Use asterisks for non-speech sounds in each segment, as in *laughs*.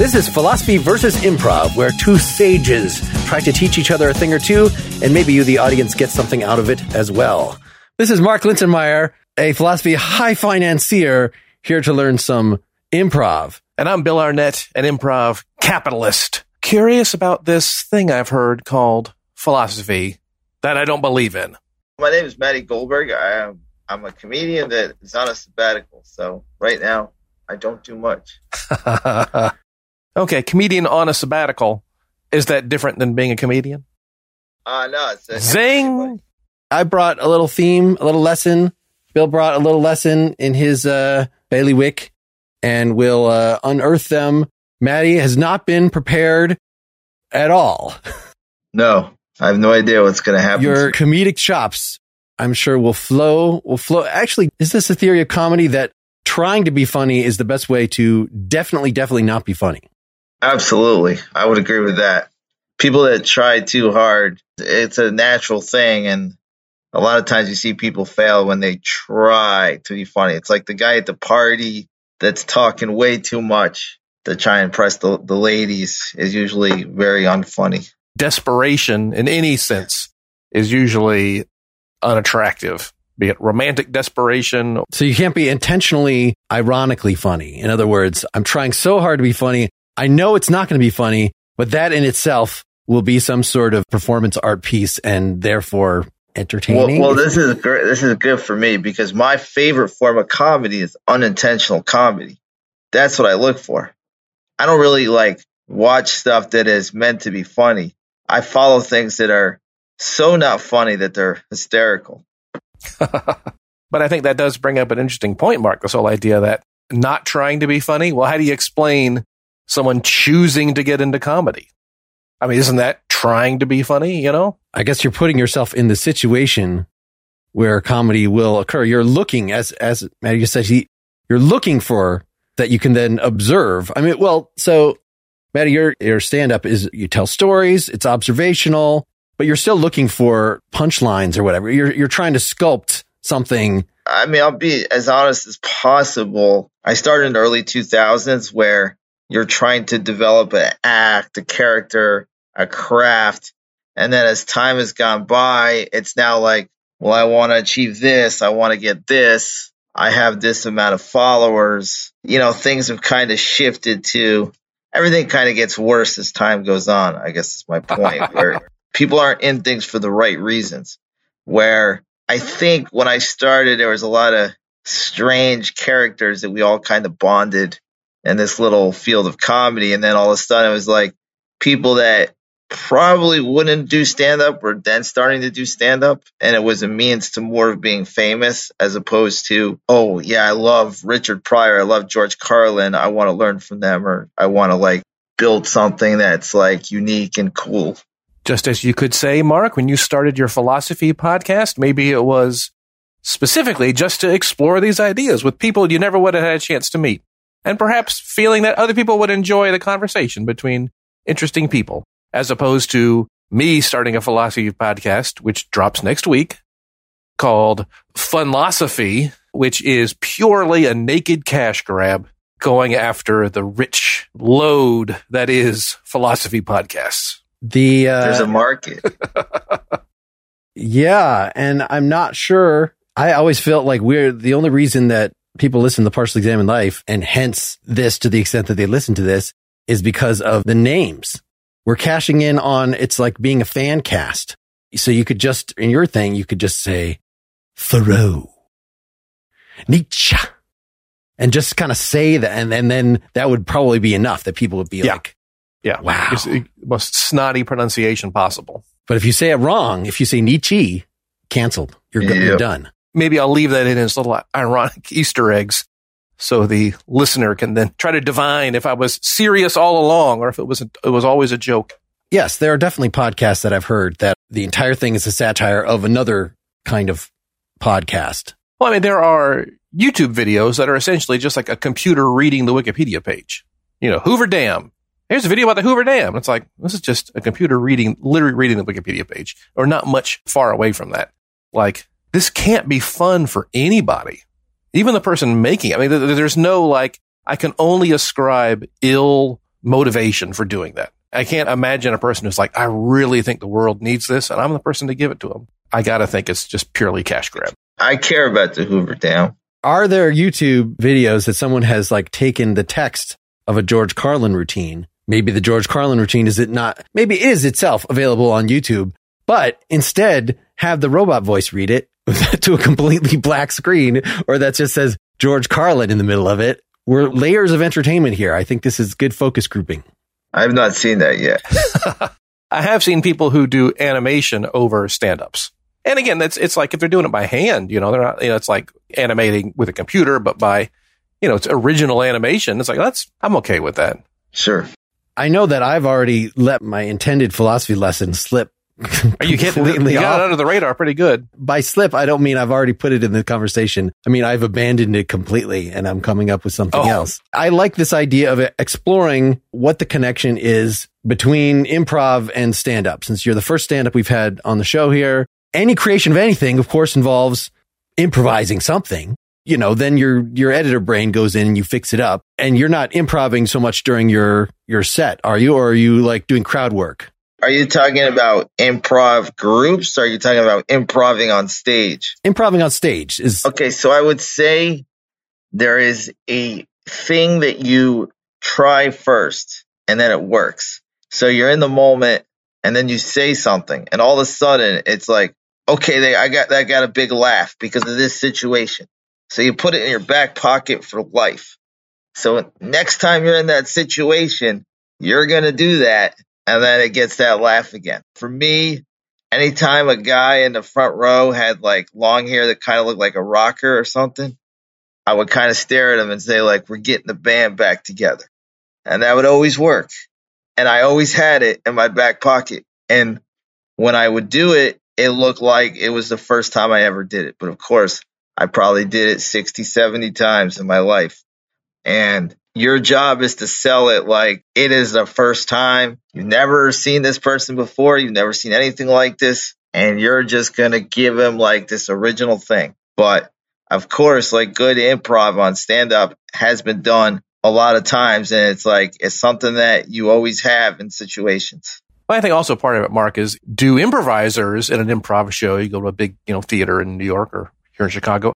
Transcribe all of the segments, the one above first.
This is Philosophy versus Improv, where two sages try to teach each other a thing or two, and maybe you, the audience, get something out of it as well. This is Mark Linsenmeyer, a philosophy high financier, here to learn some improv. And I'm Bill Arnett, an improv capitalist. Curious about this thing I've heard called philosophy that I don't believe in. My name is Matty Goldberg. I am I'm a comedian that is on a sabbatical. So right now I don't do much. *laughs* okay, comedian on a sabbatical. Is that different than being a comedian? Uh no, it's a, Zing. I brought a little theme, a little lesson. Bill brought a little lesson in his uh, bailiwick, and we'll uh, unearth them. Matty has not been prepared at all. No, I have no idea what's going to happen. Your comedic chops, I'm sure, will flow. Will flow. Actually, is this a theory of comedy that trying to be funny is the best way to definitely, definitely not be funny? Absolutely, I would agree with that. People that try too hard, it's a natural thing, and a lot of times you see people fail when they try to be funny. It's like the guy at the party that's talking way too much to try and impress the, the ladies is usually very unfunny. Desperation in any sense is usually unattractive, be it romantic desperation. So you can't be intentionally, ironically funny. In other words, I'm trying so hard to be funny. I know it's not going to be funny, but that in itself will be some sort of performance art piece and therefore entertaining. Well, well, this is great. This is good for me because my favorite form of comedy is unintentional comedy. That's what I look for. I don't really like watch stuff that is meant to be funny. I follow things that are so not funny that they're hysterical. *laughs* but I think that does bring up an interesting point, Mark. This whole idea that not trying to be funny. Well, how do you explain someone choosing to get into comedy? I mean, isn't that trying to be funny, you know? I guess you're putting yourself in the situation where comedy will occur. You're looking, as, as Matthew said, he, you're looking for that you can then observe. I mean, well, so Matty, your, your stand up is you tell stories, it's observational, but you're still looking for punchlines or whatever. You're, you're trying to sculpt something. I mean, I'll be as honest as possible. I started in the early 2000s where you're trying to develop an act, a character, a craft. And then as time has gone by, it's now like, well, I want to achieve this. I want to get this. I have this amount of followers. You know, things have kind of shifted to everything kind of gets worse as time goes on. I guess is my point *laughs* where people aren't in things for the right reasons. Where I think when I started, there was a lot of strange characters that we all kind of bonded in this little field of comedy. And then all of a sudden it was like people that probably wouldn't do stand up were then starting to do stand up. And it was a means to more of being famous as opposed to, oh, yeah, I love Richard Pryor. I love George Carlin. I want to learn from them or I want to like build something that's like unique and cool. Just as you could say, Mark, when you started your philosophy podcast, maybe it was specifically just to explore these ideas with people you never would have had a chance to meet. And perhaps feeling that other people would enjoy the conversation between interesting people as opposed to me starting a philosophy podcast, which drops next week called Funlosophy, which is purely a naked cash grab going after the rich load that is philosophy podcasts. The, uh, there's a market. *laughs* yeah. And I'm not sure. I always felt like we're the only reason that people listen to partially examined life and hence this to the extent that they listen to this is because of the names we're cashing in on it's like being a fan cast. So you could just, in your thing, you could just say Thoreau, Nietzsche, and just kind of say that. And, and then that would probably be enough that people would be yeah. like, yeah, wow. It's the most snotty pronunciation possible. But if you say it wrong, if you say Nietzsche, canceled. You're, yeah. you're done. Maybe I'll leave that in as little ironic *laughs* Easter eggs so the listener can then try to divine if I was serious all along or if it was a, it was always a joke. Yes, there are definitely podcasts that I've heard that the entire thing is a satire of another kind of podcast. Well, I mean, there are YouTube videos that are essentially just like a computer reading the Wikipedia page. You know, Hoover Dam. Here's a video about the Hoover Dam. It's like, this is just a computer reading, literally reading the Wikipedia page or not much far away from that. Like, this can't be fun for anybody even the person making it. I mean, there's no like, I can only ascribe ill motivation for doing that. I can't imagine a person who's like, I really think the world needs this and I'm the person to give it to them. I got to think it's just purely cash grab. I care about the Hoover Dam. Are there YouTube videos that someone has like taken the text of a George Carlin routine? Maybe the George Carlin routine is it not, maybe it is itself available on YouTube, but instead have the robot voice read it *laughs* to a completely black screen or that just says George Carlin in the middle of it. We're layers of entertainment here. I think this is good focus grouping. I have not seen that yet. *laughs* I have seen people who do animation over stand ups. And again, that's, it's like if they're doing it by hand, you know, they're not, you know, it's like animating with a computer, but by, you know, it's original animation. It's like, that's, I'm okay with that. Sure. I know that I've already let my intended philosophy lesson slip are you? You got under the radar pretty good. By slip, I don't mean I've already put it in the conversation. I mean, I've abandoned it completely and I'm coming up with something oh. else. I like this idea of exploring what the connection is between improv and stand up. Since you're the first stand up we've had on the show here, any creation of anything, of course, involves improvising something. You know, then your, your editor brain goes in and you fix it up and you're not improvising so much during your, your set, are you? Or are you like doing crowd work? Are you talking about improv groups? Or are you talking about improving on stage? Improving on stage is okay. So I would say there is a thing that you try first and then it works. So you're in the moment and then you say something and all of a sudden it's like, okay, they, I got, I got a big laugh because of this situation. So you put it in your back pocket for life. So next time you're in that situation, you're going to do that and then it gets that laugh again. For me, anytime a guy in the front row had like long hair that kind of looked like a rocker or something, I would kind of stare at him and say like, we're getting the band back together. And that would always work. And I always had it in my back pocket. And when I would do it, it looked like it was the first time I ever did it. But of course, I probably did it 60, 70 times in my life. And your job is to sell it like it is the first time. You've never seen this person before. You've never seen anything like this. And you're just going to give him like this original thing. But of course, like good improv on stand up has been done a lot of times. And it's like, it's something that you always have in situations. I think also part of it, Mark, is do improvisers in an improv show, you go to a big, you know, theater in New York or here in Chicago,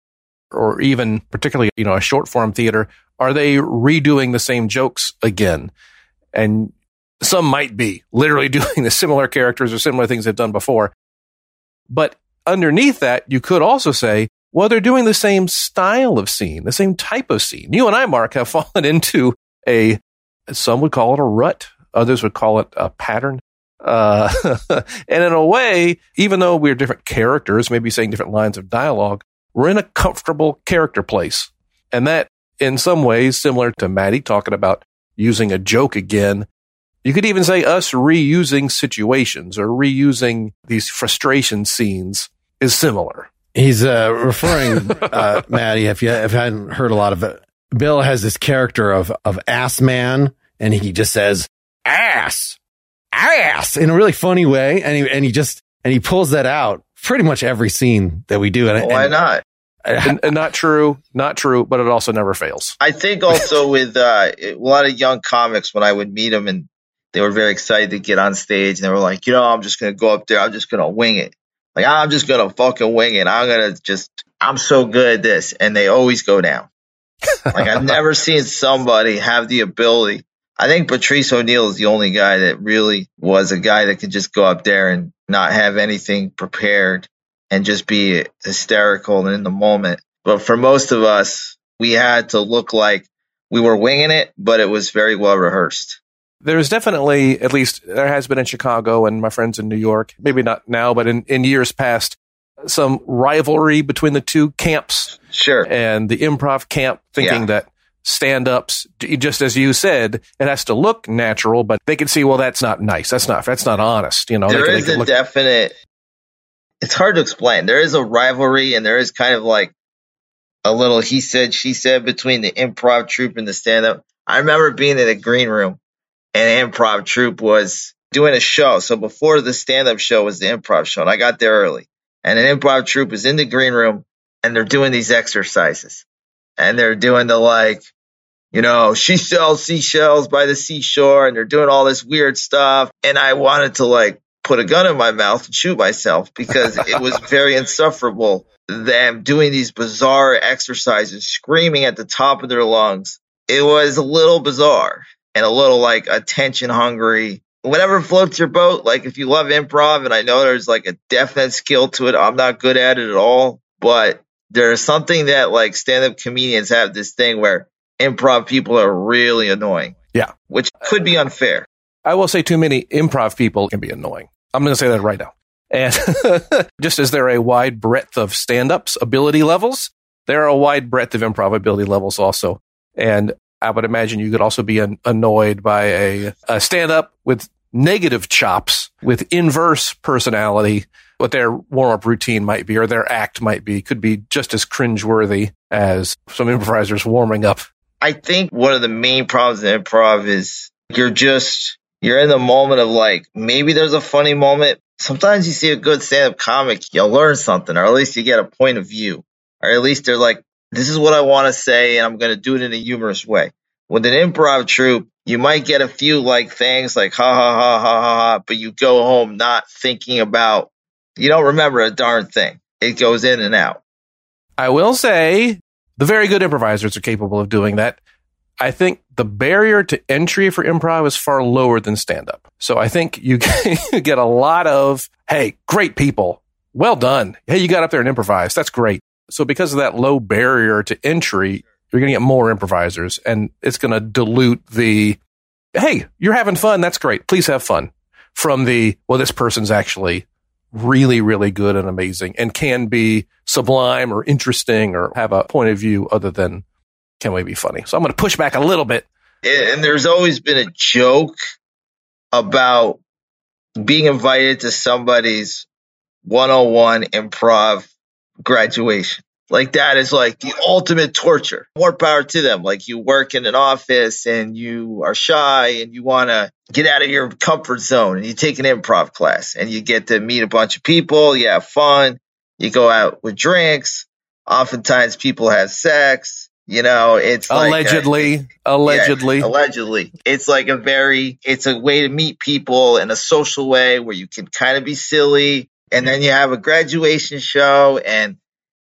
or even particularly, you know, a short form theater, are they redoing the same jokes again? And some might be literally *laughs* doing the similar characters or similar things they've done before. But underneath that, you could also say, well, they're doing the same style of scene, the same type of scene. You and I, Mark, have *laughs* fallen into a, some would call it a rut. Others would call it a pattern. Uh, *laughs* and in a way, even though we're different characters, maybe saying different lines of dialogue, we're in a comfortable character place. And that in some ways similar to Matty talking about using a joke again. You could even say us reusing situations or reusing these frustration scenes is similar. He's uh, referring, uh, *laughs* Matty, if you, if you hadn't heard a lot of it, Bill has this character of, of ass man and he just says ass, ass in a really funny way. And he, and he just, and he pulls that out pretty much every scene that we do. And, Why and, not? and, and, not true, not true, but it also never fails. I think also *laughs* with uh, a lot of young comics, when I would meet them and they were very excited to get on stage and they were like, you know, I'm just going to go up there. I'm just going to wing it. Like, I'm just going to fucking wing it. I'm going to just, I'm so good at this. And they always go down. *laughs* like, I've never seen somebody have the ability. I think Patrice O'Neal is the only guy that really was a guy that could just go up there and not have anything prepared and just be hysterical and in the moment. But for most of us, we had to look like we were winging it, but it was very well rehearsed. There's definitely, at least there has been in Chicago and my friends in New York, maybe not now, but in, in years past, some rivalry between the two camps. Sure. And the improv camp thinking yeah. that stand ups, just as you said, it has to look natural, but they can see, well, that's not nice. That's not, that's not honest. You know, there can, is a look- definite, it's hard to explain. There is a rivalry and there is kind of like a little he said, she said between the improv troupe and the stand up. I remember being in the green room and improv troupe was doing a show. So before the stand up show was the improv show and I got there early and an improv troupe was in the green room and they're doing these exercises and they're doing the like, you know, she sells seashells by the seashore and they're doing all this weird stuff. And I wanted to like put a gun in my mouth and shoot myself because it was *laughs* very insufferable. Them doing these bizarre exercises, screaming at the top of their lungs. It was a little bizarre and a little like attention hungry. Whatever floats your boat, like if you love improv, and I know there's like a definite skill to it, I'm not good at it at all, but there's something that like stand up comedians have this thing where improv people are really annoying. Yeah. Which could be unfair. I will say too many improv people can be annoying. I'm going to say that right now. And *laughs* just as there are a wide breadth of stand ups ability levels, there are a wide breadth of improv ability levels also. And I would imagine you could also be an, annoyed by a, a stand up with negative chops, with inverse personality, what their warm up routine might be or their act might be could be just as cringeworthy as some improvisers warming up. I think one of the main problems in improv is you're just, you're in the moment of like, maybe there's a funny moment. Sometimes you see a good stand up comic, you'll learn something, or at least you get a point of view, or at least they're like, this is what I want to say, and I'm going to do it in a humorous way. With an improv troupe, you might get a few like things like ha ha ha ha ha ha, but you go home not thinking about you don't remember a darn thing. It goes in and out. I will say the very good improvisers are capable of doing that. I think the barrier to entry for improv is far lower than stand up. So I think *laughs* you get a lot of, hey, great people. Well done. Hey, you got up there and improvised. That's great. So because of that low barrier to entry, you're going to get more improvisers and it's going to dilute the, hey, you're having fun. That's great. Please have fun from the, well, this person's actually really, really good and amazing and can be sublime or interesting or have a point of view other than can we be funny? So I'm going to push back a little bit. And there's always been a joke about being invited to somebody's 101 improv graduation. Like that is like the ultimate torture. More power to them. Like you work in an office and you are shy and you want to get out of your comfort zone and you take an improv class and you get to meet a bunch of people. You have fun. You go out with drinks. Oftentimes people have sex. You know, it's allegedly, like a, allegedly, yeah, allegedly. It's like a very, it's a way to meet people in a social way where you can kind of be silly. And then you have a graduation show and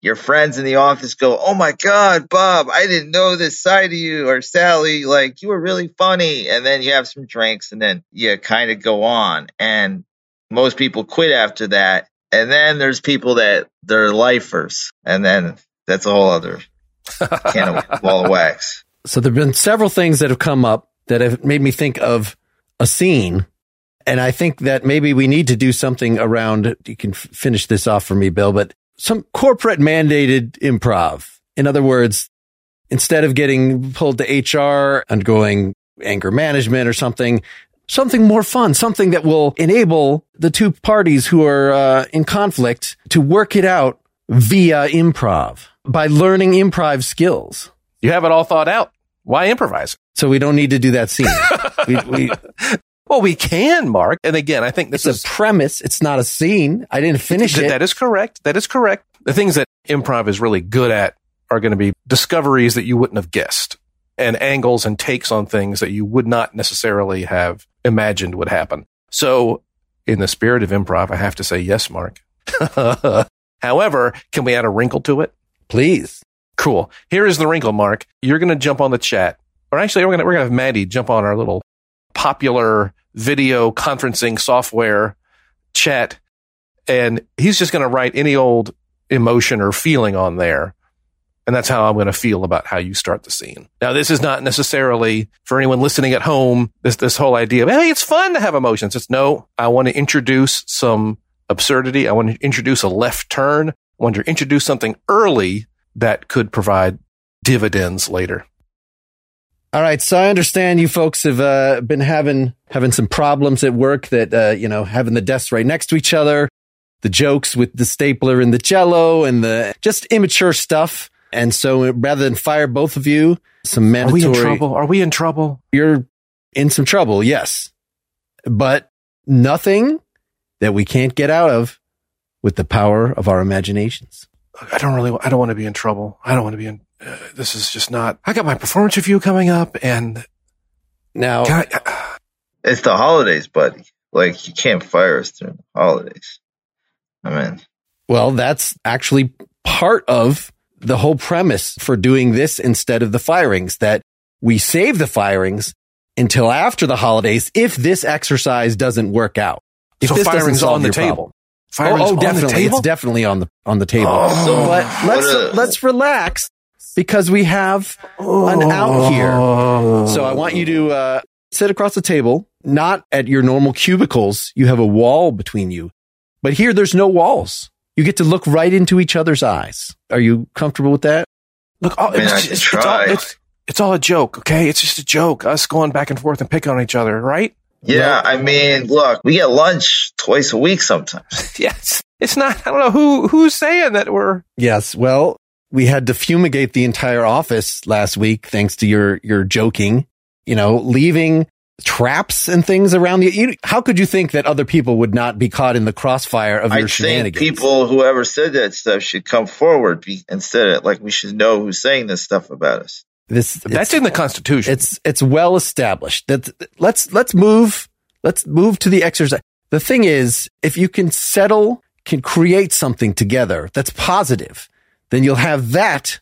your friends in the office go, "Oh my God, Bob, I didn't know this side of you," or Sally, like you were really funny, and then you have some drinks, and then you kind of go on, and most people quit after that, and then there's people that they're lifers, and then that's a whole other *laughs* can of ball of wax. So there've been several things that have come up that have made me think of a scene. And I think that maybe we need to do something around, you can f- finish this off for me, Bill, but some corporate mandated improv. In other words, instead of getting pulled to HR and going anger management or something, something more fun, something that will enable the two parties who are uh, in conflict to work it out via improv by learning improv skills. You have it all thought out. Why improvise? So we don't need to do that scene. we, we, *laughs* well, we can, Mark. And again, I think this it's is a premise. It's not a scene. I didn't finish it. That is correct. That is correct. The things that improv is really good at are going to be discoveries that you wouldn't have guessed and angles and takes on things that you would not necessarily have imagined would happen. So in the spirit of improv, I have to say yes, Mark. *laughs* However, can we add a wrinkle to it? Please. Cool. Here is the wrinkle, Mark. You're going to jump on the chat, or actually, we're going to we're going to have Matty jump on our little popular video conferencing software chat, and he's just going to write any old emotion or feeling on there. And that's how I'm going to feel about how you start the scene. Now, this is not necessarily for anyone listening at home. This, this whole idea of, Hey, it's fun to have emotions. It's no, I want to introduce some absurdity. I want to introduce a left turn. I want to introduce something early that could provide dividends later. All right, so I understand you folks have uh, been having having some problems at work. That uh, you know, having the desks right next to each other, the jokes with the stapler and the jello, and the just immature stuff. And so, rather than fire both of you, some mandatory. Are we in trouble? Are we in trouble? You're in some trouble, yes, but nothing that we can't get out of with the power of our imaginations. I don't really. I don't want to be in trouble. I don't want to be in. Uh, this is just not. I got my performance review coming up, and Now, can I, It's the holidays, buddy. Like you can't fire us during the holidays. I mean, Well, that's actually part of the whole premise for doing this instead of the firings that we save the firings until after the holidays if this exercise doesn't work out. If So this doesn't firing's solve on the table. problem. firing's oh, oh, on the definitely. table? It's definitely on the on the table. Oh. So but let's a- let's relax because we have an out here. Oh. So I want you to uh, sit across the table, not at your normal cubicles. You have a wall between you, but here there's no walls. You get to look right into each other's eyes. Are you comfortable with that? Look, oh, mean, it's, I it's, it's, all, it's, it's all a joke, okay? It's just a joke. Us going back and forth and picking on each other, right? yeah. I mean, look, we get lunch twice a week sometimes. *laughs* Yes. It's not. I don't know who who's saying that we're. Yes. Well, we had to fumigate the entire office last week thanks to your your joking. You know, leaving traps and things around the. You, how could you think that other people would not be caught in the crossfire of I your think shenanigans? people, whoever said that stuff, should come forward be, instead of like we should know who's saying this stuff about us. this That's in the Constitution. It's it's well established. That let's let's move let's move to the exercise. The thing is, if you can settle, can create something together that's positive, then you'll have that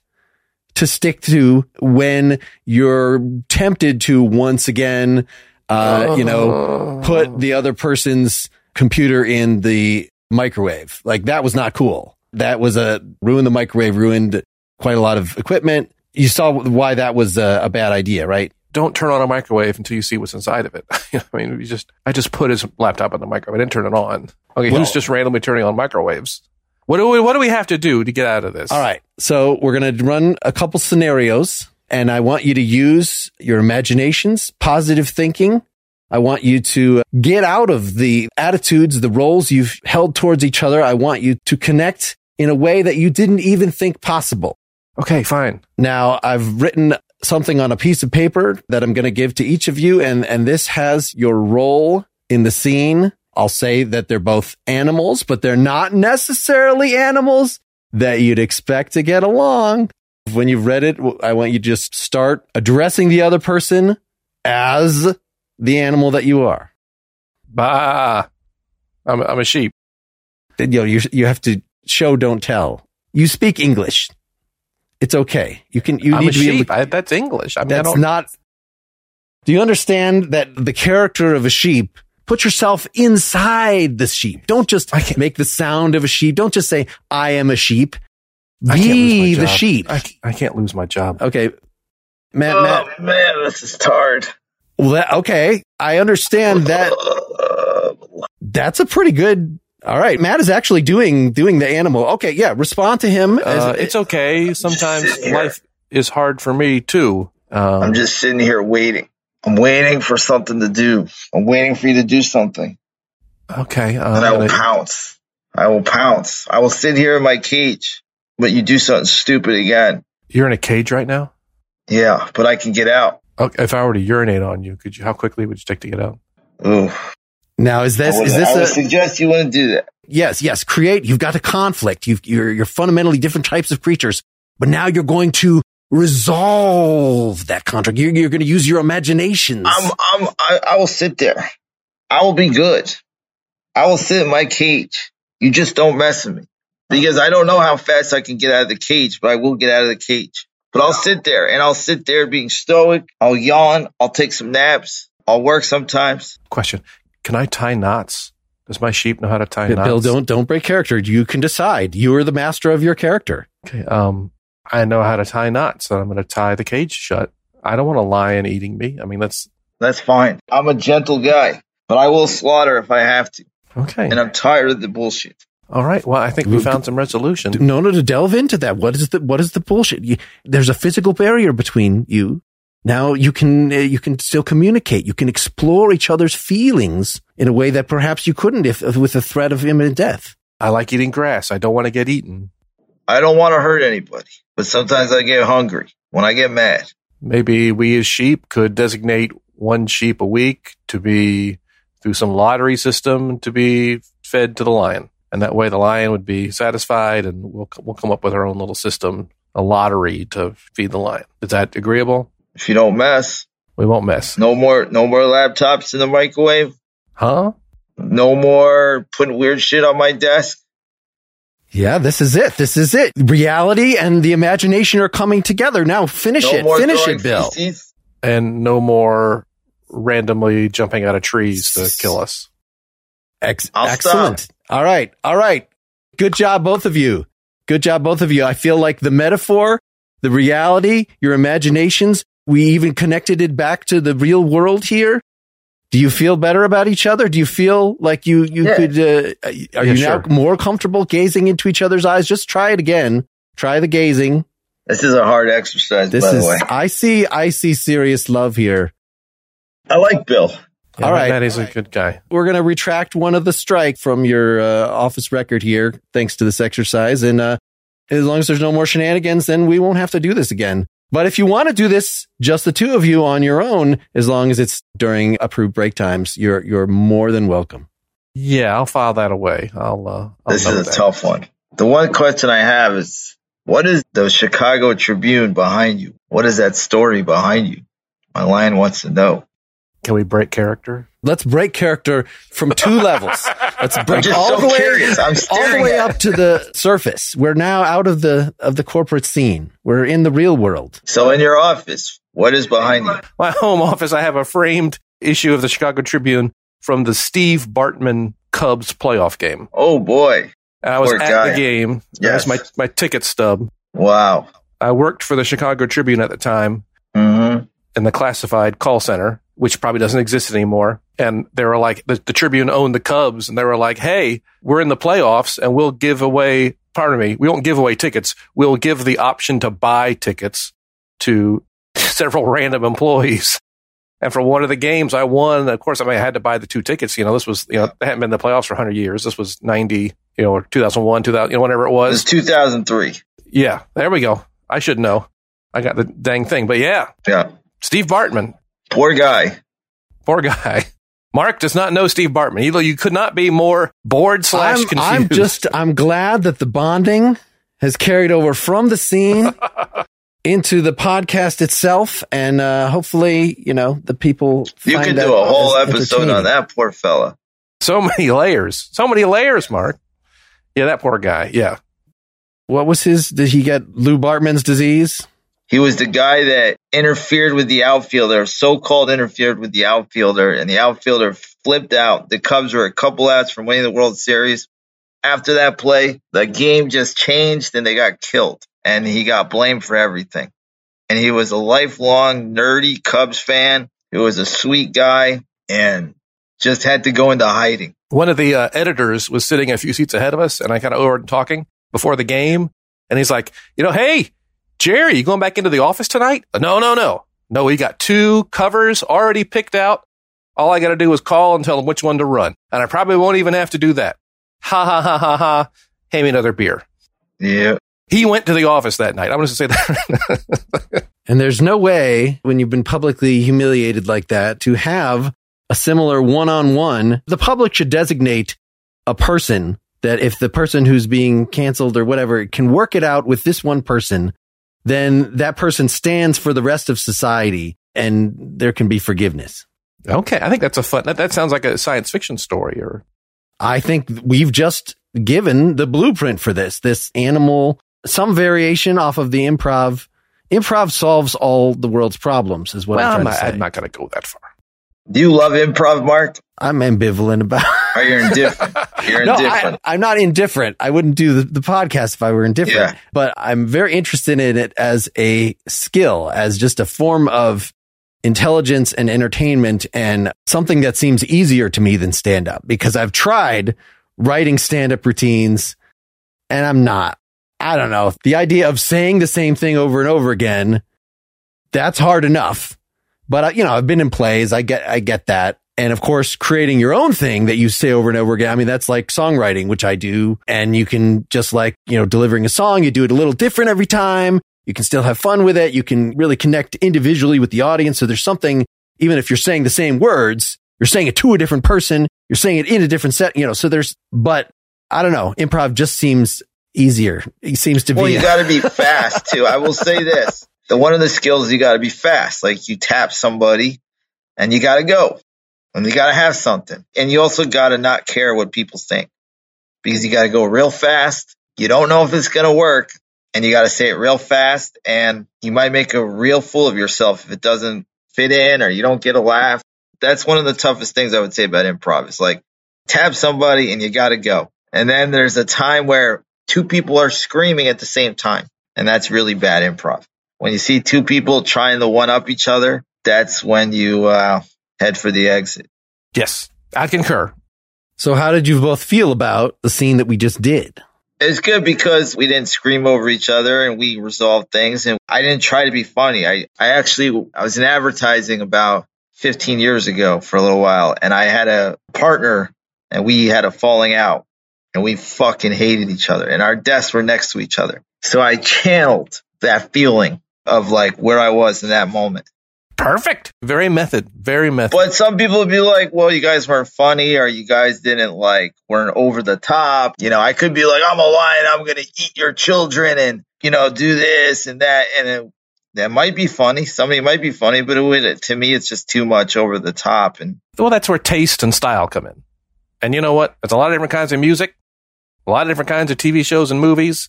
to stick to when you're tempted to once again, uh, you know, put the other person's computer in the microwave. Like that was not cool. That was a ruined the microwave, ruined quite a lot of equipment. You saw why that was a, a bad idea, right? Don't turn on a microwave until you see what's inside of it. *laughs* I mean, we just I just put his laptop in the microwave. I didn't turn it on. Okay, Well- who's just randomly turning on microwaves? What do we What do we have to do to get out of this? All right. So we're going to run a couple scenarios and I want you to use your imaginations, positive thinking. I want you to get out of the attitudes, the roles you've held towards each other. I want you to connect in a way that you didn't even think possible. Okay, fine. Now I've written something on a piece of paper that I'm going to give to each of you. And, and this has your role in the scene. I'll say that they're both animals, but they're not necessarily animals that you'd expect to get along. When you've read it, I want you to just start addressing the other person as the animal that you are. Bah. I'm I'm a sheep. You know, you, you have to show, don't tell. You speak English. It's okay. You can, you I'm need a to be able sheep. to I, that's English. I mean, I That's don't- not. Do you understand that the character of a sheep? Put yourself inside the sheep. Don't just I can't- make the sound of a sheep. Don't just say, I am a sheep. I can't lose Be my the job. sheep. I, I can't lose my job. Okay. Matt, oh Matt. man, this is hard. Well, that, okay. I understand that. *laughs* That's a pretty good. All right. Matt is actually doing, doing the animal. Okay. Yeah. Respond to him. as- Uh, it's okay. Sometimes life is hard for me too. Um, I'm just sitting here waiting. I'm waiting for something to do. I'm waiting for you to do something. okay. Uh, and I will pounce. I will pounce. I will sit here in my cage, but you do something stupid again. you're in a cage right now. Yeah, but I can get out. Okay, if I were to urinate on you, could you? How quickly would you take to get out? Ooh. now is this, I would, is I would this a, suggest you wouldn't do that. yes, yes. Create. You've got a conflict. You've, you're, you're fundamentally different types of creatures, but now you're going to resolve that contract. You're, you're going to use your imaginations. I'm, I'm, I, I will sit there. I will be good. I will sit in my cage. You just don't mess with me because I don't know how fast I can get out of the cage, but I will get out of the cage. But I'll sit there and I'll sit there being stoic. I'll yawn. I'll take some naps. I'll work sometimes. Question: Can I tie knots? Does my sheep know how to tie Bill, knots? don't don't break character. You can decide. You are the master of your character. Okay. Um, I know how to tie knots, so I'm going to tie the cage shut. I don't want a lion eating me. I mean, that's That's fine. I'm a gentle guy, but I will slaughter if I have to. okay. And I'm tired of the bullshit. All right. Well, I think we found some resolution. No, no, to delve into that. What is the what is the bullshit? You, there's a physical barrier between you. now you can, uh, you can still communicate. You can explore each other's feelings in a way that perhaps you couldn't if, with the threat of imminent death. I like eating grass. I don't want to get eaten. I don't want to hurt anybody, but sometimes I get hungry when I get mad. Maybe we as sheep could designate one sheep a week to be through some lottery system to be fed to the lion. And that way the lion would be satisfied and we'll, we'll come up with our own little system, a lottery to feed the lion. Is that agreeable? If you don't mess, We won't mess. no more, no more laptops in the microwave. Huh? No more putting weird shit on my desk. Yeah, this is it. This is it. Reality and the imagination are coming together. Now finish No it. more Finish it, Bill. feces. And no more randomly jumping out of trees to kill us. Ex- I'll excellent. All right. All right. Good job, both of you. Good job, both of you. I feel like the metaphor, the reality, your imaginations, we even connected it back to the real world here. Do you feel better about each other? Do you feel like you, you Yeah. could, uh, are Yeah, you sure. now more comfortable gazing into each other's eyes? Just try it again. Try the gazing. This is a hard exercise, This by is, the way. I see, I see serious love here. I like Bill. Yeah, All right. That is a good guy. we're going to retract one of the strike from your uh, office record here, thanks to this exercise. And uh, as long as there's no more shenanigans, then we won't have to do this again. But if you want to do this, just the two of you on your own, as long as it's during approved break times, you're you're more than welcome. Yeah, I'll file that away. I'll. Uh, I'll This is a that. tough one. The one question I have is what is the Chicago Tribune behind you? What is that story behind you? My lion wants to know. Can we break character? Let's break character from two levels. Let's break just all so the way all the way up to the surface. We're now out of the of the corporate scene. We're in the real world. So in your office, what is behind you? My home office, I have a framed issue of the Chicago Tribune from the Steve Bartman Cubs playoff game. Oh boy. I was Poor at guy. the game. Yes. That's my, my ticket stub. Wow. I worked for the Chicago Tribune at the time in the classified call center, which probably doesn't exist anymore. And they were like, the, the Tribune owned the Cubs, and they were like, hey, we're in the playoffs and we'll give away, pardon me, we won't give away tickets. We'll give the option to buy tickets to *laughs* several random employees. And for one of the games I won, of course, I mean, I had to buy the two tickets. You know, this was, you know, they hadn't been in the playoffs for 100 years. This was 90, you know, or 2001, 2000, you know, whatever it was. It was. was 2003. Yeah, there we go. I should know. I got the dang thing. But yeah, Yeah. Steve Bartman, Poor guy. poor guy. *laughs* Mark does not know Steve Bartman. You, you could not be more bored slash I'm, confused. I'm just I'm glad that the bonding has carried over from the scene *laughs* into the podcast itself, and uh, hopefully, you know, the people. You find could do a whole episode on that poor fella. so many layers. So many layers, Mark. Yeah, that poor guy. Yeah. What was his? Did he get Lou Bartman's disease? He was the guy that interfered with the outfielder, so called interfered with the outfielder, and the outfielder flipped out. The Cubs were a couple outs from winning the World Series. After that play, the game just changed and they got killed. And he got blamed for everything. And he was a lifelong nerdy Cubs fan. He was a sweet guy and just had to go into hiding. One of the uh, editors was sitting a few seats ahead of us, and I kind of overheard talking before the game. And he's like, you know, hey, Jerry, you going back into the office tonight? No, no, no. No, we got two covers already picked out. All I got to do is call and tell them which one to run. And I probably won't even have to do that. Ha ha ha ha ha. Hand me another beer. Yeah. He went to the office that night. I'm going to say that. *laughs* And there's no way when you've been publicly humiliated like that to have a similar one-on-one. The public should designate a person that if the person who's being canceled or whatever can work it out with this one person, then that person stands for the rest of society and there can be forgiveness. okay. I think that's a fun, that, that sounds like a science fiction story or I think we've just given the blueprint for this, this animal, some variation off of the improv. Improv solves all the world's problems is what well, I'm I'm trying not, to say. I'm not going to go that far. Do you love improv, Mark? I'm ambivalent about Are you're indifferent? *laughs* You're no, I, indifferent. I'm not indifferent. I wouldn't do the, the podcast if I were indifferent, Yeah. but I'm very interested in it as a skill, as just a form of intelligence and entertainment and something that seems easier to me than stand up because I've tried writing stand up routines and I'm not. I don't know. The idea of saying the same thing over and over again, that's hard enough. But uh, you know, I've been in plays. I get, I get that. And of course, creating your own thing that you say over and over again. I mean, that's like songwriting, which I do. And you can just like, you know, delivering a song, you do it a little different every time. You can still have fun with it. You can really connect individually with the audience. So there's something, even if you're saying the same words, you're saying it to a different person. You're saying it in a different set, you know, so there's, but I don't know. Improv just seems easier. It seems to Well, be. Well, you *laughs* got to be fast too. I will say this: the one of the skills you got to be fast. Like you tap somebody, and you got to go, and you got to have something, and you also got to not care what people think, because you got to go real fast. You don't know if it's gonna work, and you got to say it real fast, and you might make a real fool of yourself if it doesn't fit in or you don't get a laugh. That's one of the toughest things I would say about improv. It's like tap somebody and you got to go. And then there's a time where two people are screaming at the same time. And that's really bad improv. When you see two people trying to one up each other, that's when you uh, head for the exit. Yes, I concur. so how did you both feel about the scene that we just did? It's good because we didn't scream over each other and we resolved things. And I didn't try to be funny. I, I actually, I was in advertising about 15 years ago for a little while and I had a partner and we had a falling out and we fucking hated each other and our desks were next to each other. So I channeled that feeling of like where I was in that moment. Perfect. Very method. Very method. But some people would be like, well, you guys weren't funny or you guys didn't like, weren't over the top. You know, I could be like, I'm a lion. I'm going to eat your children and, you know, do this and that. And it, that might be funny. Somebody might be funny, but it would, to me, it's just too much over the top. And well, that's where taste and style come in. And you know what? There's a lot of different kinds of music, a lot of different kinds of TV shows and movies.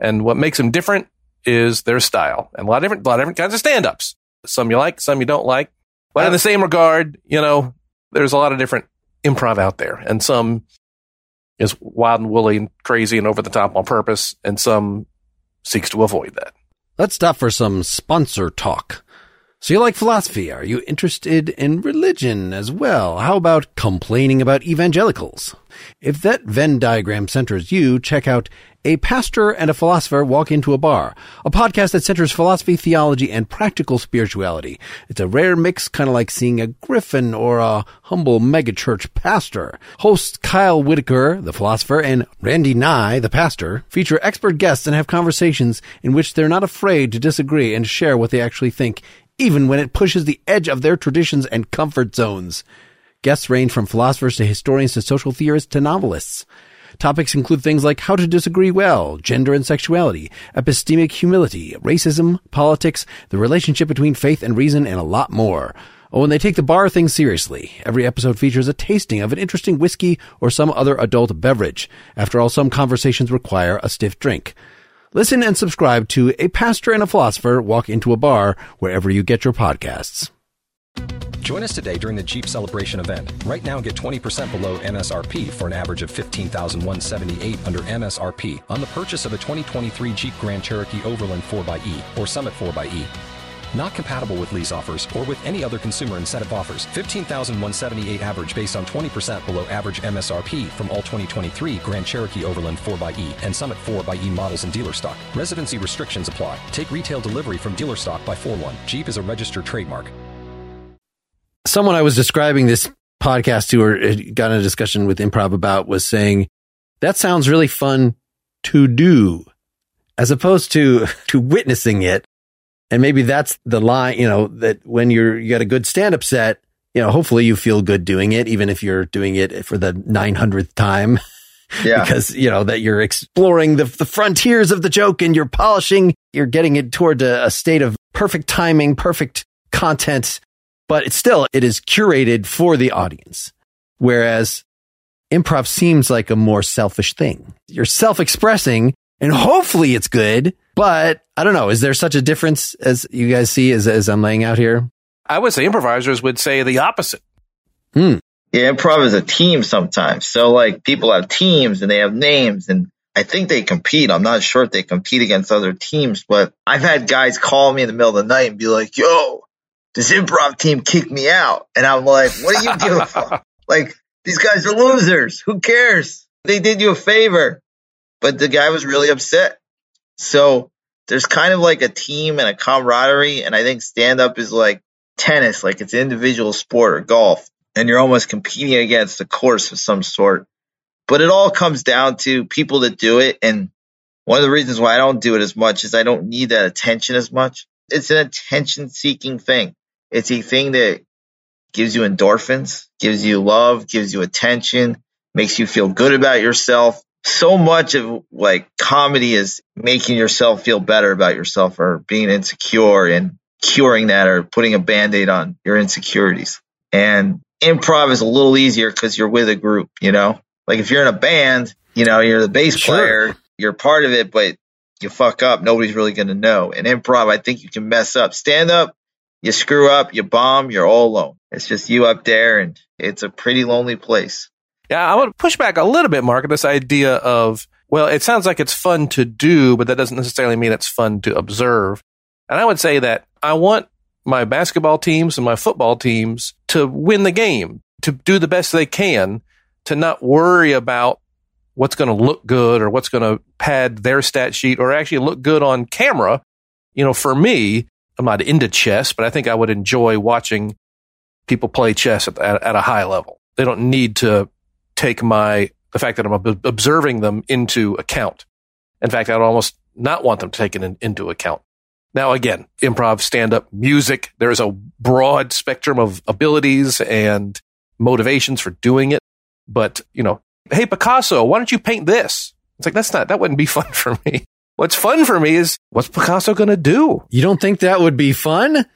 And what makes them different is their style and a lot of different, a lot of different kinds of stand ups. Some you like, some you don't like. But in the same regard, you know, there's a lot of different improv out there and some is wild and woolly and crazy and over the top on purpose. And some seeks to avoid that. Let's stop for some sponsor talk. So you like philosophy? Are you interested in religion as well? How about complaining about evangelicals? If that Venn diagram centers you, check out A Pastor and a Philosopher Walk Into a Bar, a podcast that centers philosophy, theology, and practical spirituality. It's a rare mix, kind of like seeing a griffin or a humble megachurch pastor. Hosts Kyle Whitaker, the philosopher, and Randy Nye, the pastor, feature expert guests and have conversations in which they're not afraid to disagree and share what they actually think even when it pushes the edge of their traditions and comfort zones. Guests range from philosophers to historians to social theorists to novelists. Topics include things like how to disagree well, gender and sexuality, epistemic humility, racism, politics, the relationship between faith and reason, and a lot more. Oh, and they take the bar thing seriously. Every episode features a tasting of an interesting whiskey or some other adult beverage. After all, some conversations require a stiff drink. Listen and subscribe to A Pastor and a Philosopher Walk Into a Bar wherever you get your podcasts. Join us today during the Jeep Celebration event. Right now, get 20% below MSRP for an average of 15178 under MSRP on the purchase of a 2023 Jeep Grand Cherokee Overland 4xE or Summit 4xE. Not compatible with lease offers or with any other consumer incentive offers. 15,178 average based on 20% below average MSRP from all 2023 Grand Cherokee Overland 4xE and Summit 4xE models in dealer stock. Residency restrictions apply. Take retail delivery from dealer stock by 4 1. Jeep is a registered trademark. Someone I was describing this podcast to or got in a discussion with improv about was saying, that sounds really fun to do as opposed to, *laughs* to witnessing it. And maybe that's the line, you know, that when you're, you got a good stand up set, you know, hopefully you feel good doing it, even if you're doing it for the 900th time. *laughs* yeah, because, you know, that you're exploring the, the frontiers of the joke and you're polishing, you're getting it toward a, a state of perfect timing, perfect content, but it's still, it is curated for the audience. Whereas improv seems like a more selfish thing. You're self expressing and hopefully it's good, but I don't know. Is there such a difference as you guys see as, as I'm laying out here? I would say improvisers would say the opposite. Hmm. yeah, improv is a team sometimes. So like people have teams and they have names and I think they compete. I'm not sure if they compete against other teams, but I've had guys call me in the middle of the night and be like, yo, this improv team kicked me out. And I'm like, what do you give a fuck? Like, these guys are losers. Who cares? They did you a favor. But the guy was really upset. So there's kind of like a team and a camaraderie. And I think stand up is like tennis, like it's an individual sport or golf, and you're almost competing against a course of some sort. But it all comes down to people that do it. And one of the reasons why I don't do it as much is I don't need that attention as much. It's an attention seeking thing. It's a thing that gives you endorphins, gives you love, gives you attention, makes you feel good about yourself. So much of like comedy is making yourself feel better about yourself or being insecure and curing that or putting a band-aid on your insecurities. And improv is a little easier because you're with a group, you know? Like if you're in a band, you know, you're the bass sure. player, you're part of it, but you fuck up, nobody's really going to know. And improv, I think you can mess up. Stand up, you screw up, you bomb, you're all alone. It's just you up there, and it's a pretty lonely place. Yeah, I want to push back a little bit, Mark, this idea of, well, it sounds like it's fun to do, but that doesn't necessarily mean it's fun to observe. And I would say that I want my basketball teams and my football teams to win the game, to do the best they can, to not worry about what's going to look good or what's going to pad their stat sheet or actually look good on camera. You know, for me, I'm not into chess, but I think I would enjoy watching people play chess at, at, at a high level. They don't need to take my, the fact that I'm observing them into account. In fact, I'd almost not want them taken in, into account. Now, again, improv, stand up, music, there's a broad spectrum of abilities and motivations for doing it. But, you know, hey, Picasso, why don't you paint this? It's like, that's not, that wouldn't be *laughs* fun for me. What's fun for me is what's Picasso going to do? You don't think that would be fun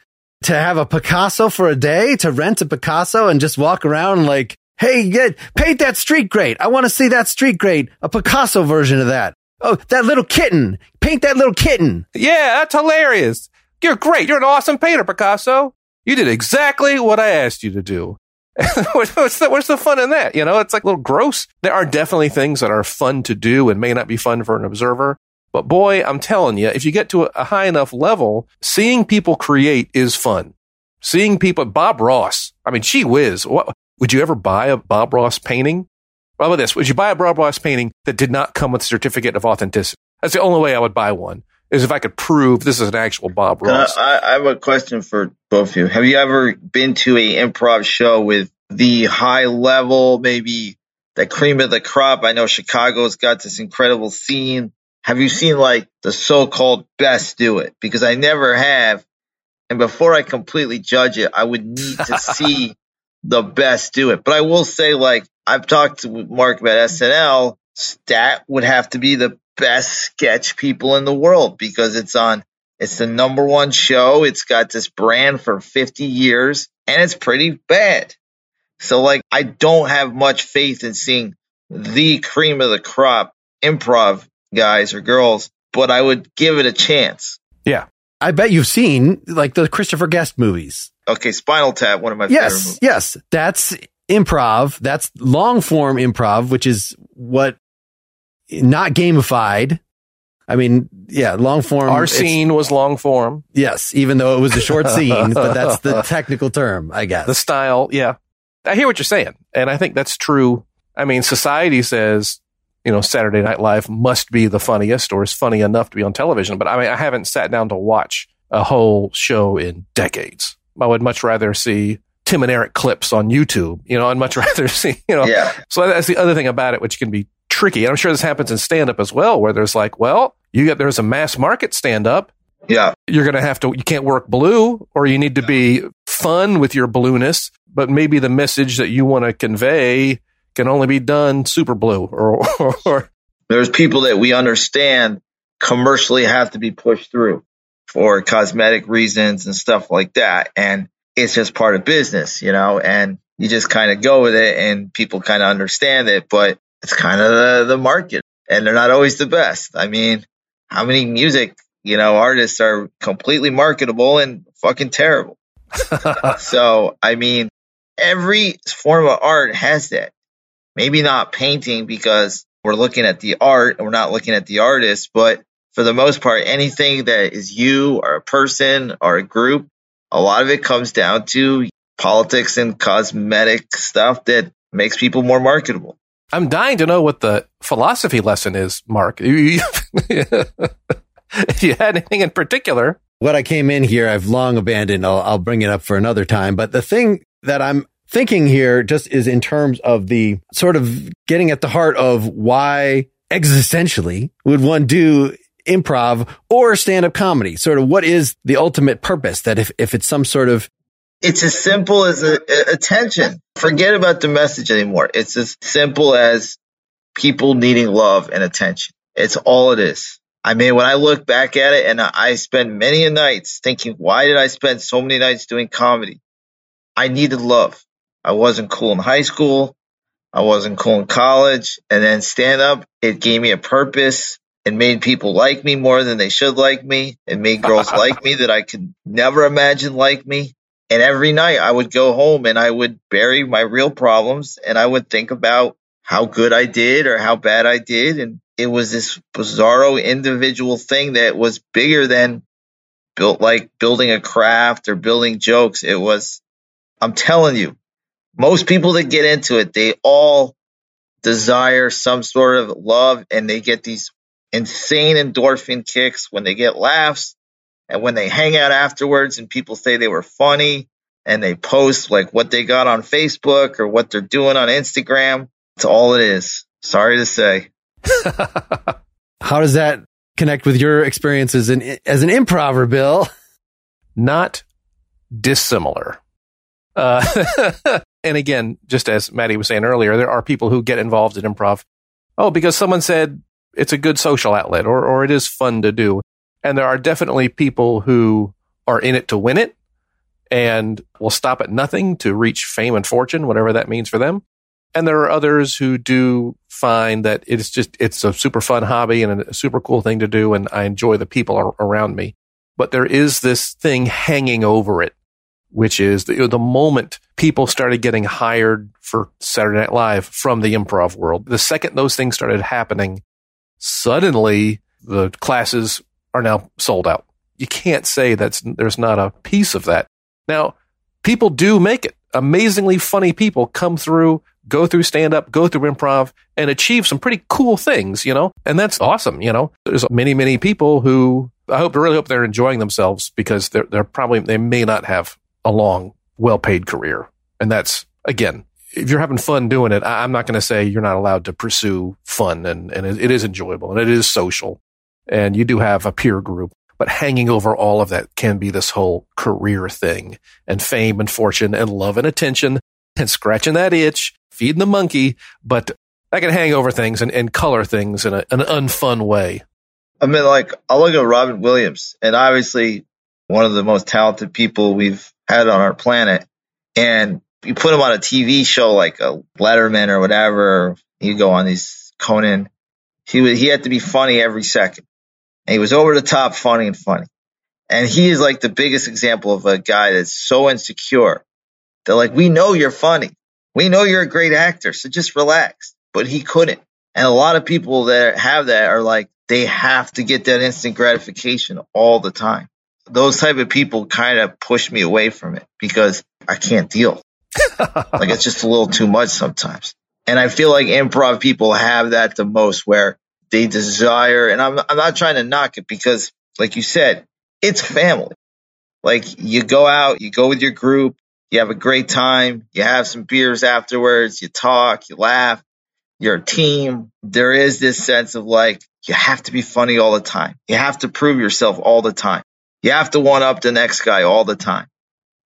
to have a Picasso for a day, to rent a Picasso and just walk around like, Hey, get, paint that street great. I want to see that street great. A Picasso version of that. Oh, that little kitten. Paint that little kitten. Yeah, that's hilarious. You're great. You're an awesome painter, Picasso. You did exactly what I asked you to do. *laughs* what's, the, what's the fun in that? You know, it's like a little gross. There are definitely things that are fun to do and may not be fun for an observer. But boy, I'm telling you, if you get to a high enough level, seeing people create is fun. Seeing people, Bob Ross. I mean, gee whiz. What, would you ever buy a Bob Ross painting? How about this? Would you buy a Bob Ross painting that did not come with a certificate of authenticity? That's the only way I would buy one is if I could prove this is an actual Bob Ross. I, I have a question for both of you. Have you ever been to a improv show with the high level, maybe the cream of the crop? I know Chicago's got this incredible scene. Have you seen like the so-called best do it? Because I never have. And before I completely judge it, I would need to *laughs* see the best do it. But I will say, like, I've talked to Mark about SNL. That would have to be the best sketch people in the world because it's on it's the number one show. It's got this brand for 50 years and it's pretty bad. So like I don't have much faith in seeing the cream of the crop improv guys or girls, but I would give it a chance. Yeah. I bet you've seen like the Christopher Guest movies. Okay, Spinal Tap, one of my yes, favorite movies. Yes, that's improv. That's long form improv, which is what not gamified. I mean, yeah, long form. Our scene was long form. Yes, even though it was a short *laughs* scene, but that's the technical term, I guess. The style, yeah. I hear what you're saying, and I think that's true. I mean, society says, you know, Saturday Night Live must be the funniest or is funny enough to be on television, but I mean, I haven't sat down to watch a whole show in decades. I would much rather see Tim and Eric clips on YouTube. You know, I'd much *laughs* rather see, you know. Yeah. So that's the other thing about it, which can be tricky. And I'm sure this happens in stand up as well, where there's like, well, you get there's a mass market stand up. Yeah. You're going to have to, you can't work blue or you need to be fun with your blueness, but maybe the message that you want to convey can only be done super blue or, or, *laughs* or there's people that we understand commercially have to be pushed through for cosmetic reasons and stuff like that. And it's just part of business, you know, and you just kind of go with it and people kind of understand it, but it's kind of the, the market and they're not always the best. I mean, how many music, you know, artists are completely marketable and fucking terrible? *laughs* so, I mean, every form of art has that. Maybe not painting because we're looking at the art and we're not looking at the artist, but for the most part, anything that is you or a person or a group, a lot of it comes down to politics and cosmetic stuff that makes people more marketable. I'm dying to know what the philosophy lesson is, Mark. if *laughs* you had anything in particular. What I came in here, I've long abandoned. I'll, I'll bring it up for another time. But the thing that I'm thinking here just is in terms of the sort of getting at the heart of why existentially would one do improv or stand up comedy? Sort of what is the ultimate purpose that if, if it's some sort of it's as simple as a, a, attention. Forget about the message anymore. It's as simple as people needing love and attention. It's all it is. I mean, when I look back at it and I spend many nights thinking, why did I spend so many nights doing comedy? I needed love. I wasn't cool in high school. I wasn't cool in college. And then stand up, it gave me a purpose. It made people like me more than they should like me. It made girls *laughs* like me that I could never imagine like me. And every night I would go home and I would bury my real problems and I would think about how good I did or how bad I did. And it was this bizarro individual thing that was bigger than built like building a craft or building jokes. It was, I'm telling you, most people that get into it, they all desire some sort of love and they get these insane endorphin kicks when they get laughs and when they hang out afterwards and people say they were funny and they post like what they got on Facebook or what they're doing on Instagram, it's all it is. Sorry to say. *laughs* How does that connect with your experiences in, as an improver, Bill? *laughs* Not dissimilar. Uh, *laughs* and again, just as Matty was saying earlier, there are people who get involved in improv. Oh, because someone said it's a good social outlet or, or it is fun to do. And there are definitely people who are in it to win it and will stop at nothing to reach fame and fortune, whatever that means for them. And there are others who do find that it's just, it's a super fun hobby and a super cool thing to do. And I enjoy the people around me. But there is this thing hanging over it, which is the, the moment people started getting hired for Saturday Night Live from the improv world. The second those things started happening, suddenly the classes are now sold out. You can't say that's there's not a piece of that. Now, people do make it. Amazingly funny people come through, go through stand up, go through improv and achieve some pretty cool things, you know? And that's awesome, you know? There's many, many people who I hope, really hope they're enjoying themselves because they're, they're probably, they may not have a long, well paid career. And that's, again, if you're having fun doing it, I'm not going to say you're not allowed to pursue fun and, and it is enjoyable and it is social and you do have a peer group. But hanging over all of that can be this whole career thing and fame and fortune and love and attention and scratching that itch, feeding the monkey. But that can hang over things and, and color things in a, an unfun way. I mean, like, I look at Robin Williams, and obviously one of the most talented people we've had on our planet. And you put him on a TV show like a Letterman or whatever, you go on these Conan. He would, he had to be funny every second. And he was over the top funny and funny. And he is like the biggest example of a guy that's so insecure. They're like, we know you're funny. We know you're a great actor. So just relax. But he couldn't. And a lot of people that have that are like, they have to get that instant gratification all the time. Those type of people kind of push me away from it because I can't deal. *laughs* like it's just a little too much sometimes. And I feel like improv people have that the most where they desire, and I'm, I'm not trying to knock it because, like you said, it's family. Like you go out, you go with your group, you have a great time, you have some beers afterwards, you talk, you laugh, you're a team. There is this sense of like, you have to be funny all the time. You have to prove yourself all the time. You have to one up the next guy all the time.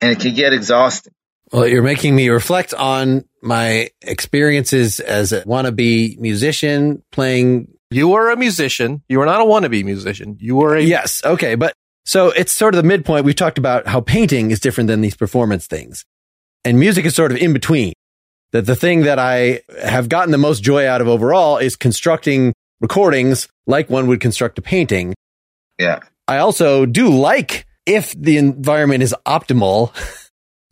And it can get exhausting. Well, you're making me reflect on my experiences as a wannabe musician playing you are a musician. You are not a wannabe musician. You are a yes. Okay, but so it's sort of the midpoint. We've talked about how painting is different than these performance things, and music is sort of in between. That the thing that I have gotten the most joy out of overall is constructing recordings like one would construct a painting. Yeah. I also do like if the environment is optimal, *laughs*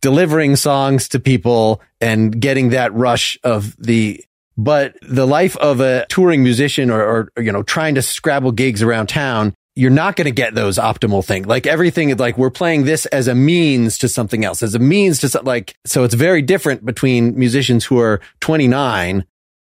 delivering songs to people and getting that rush of the but the life of a touring musician or, or, you know, trying to scrabble gigs around town, you're not going to get those optimal things. Like everything is like we're playing this as a means to something else, as a means to something like, so it's very different between musicians who are 29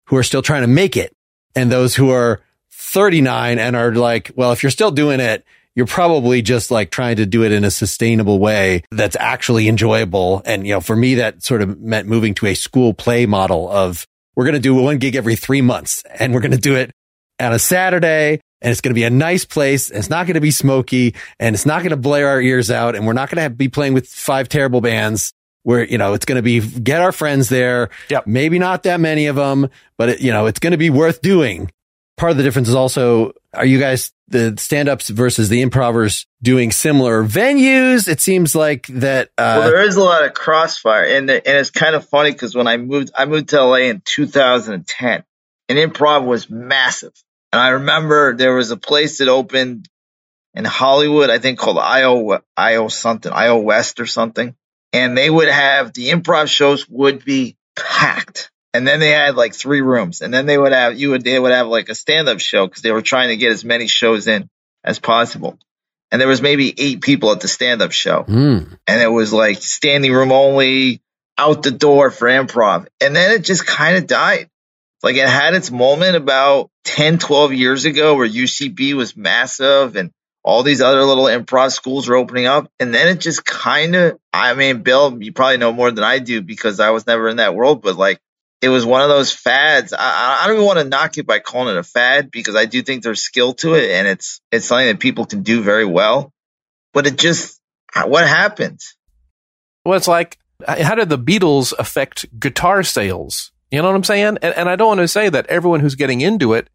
who are still trying to make it and those who are 39 and are like, well, if you're still doing it, you're probably just like trying to do it in a sustainable way that's actually enjoyable. And, you know, for me, that sort of meant moving to a school play model of we're going to do one gig every three months and we're going to do it on a Saturday and it's going to be a nice place. And it's not going to be smoky and it's not going to blare our ears out. And we're not going to be playing with five terrible bands where, you know, it's going to be get our friends there. Yep. Maybe not that many of them, but it, you know, it's going to be worth doing. Part of the difference is also, are you guys the stand ups versus the improvers doing similar venues? It seems like that, uh, well, there is a lot of crossfire and, and it's kind of funny because when I moved, I moved to LA in 2010 and improv was massive. And I remember there was a place that opened in Hollywood, I think called IO, IO something, IO West or something. And they would have the improv shows would be packed. And then they had like three rooms. And then they would have, you would, they would have like a stand up show because they were trying to get as many shows in as possible. And there was maybe eight people at the stand up show. mm, And it was like standing room only, out the door for improv. And then it just kind of died. Like it had its moment about 10, 12 years ago where UCB was massive and all these other little improv schools were opening up. And then it just kind of, I mean, Bill, you probably know more than I do because I was never in that world, but like it was one of those fads. I, I don't even want to knock it by calling it a fad because I do think there's skill to it and it's, it's something that people can do very well. But it just, what happened? Well, it's like, how did the Beatles affect guitar sales? You know what I'm saying? And, and I don't want to say that everyone who's getting into it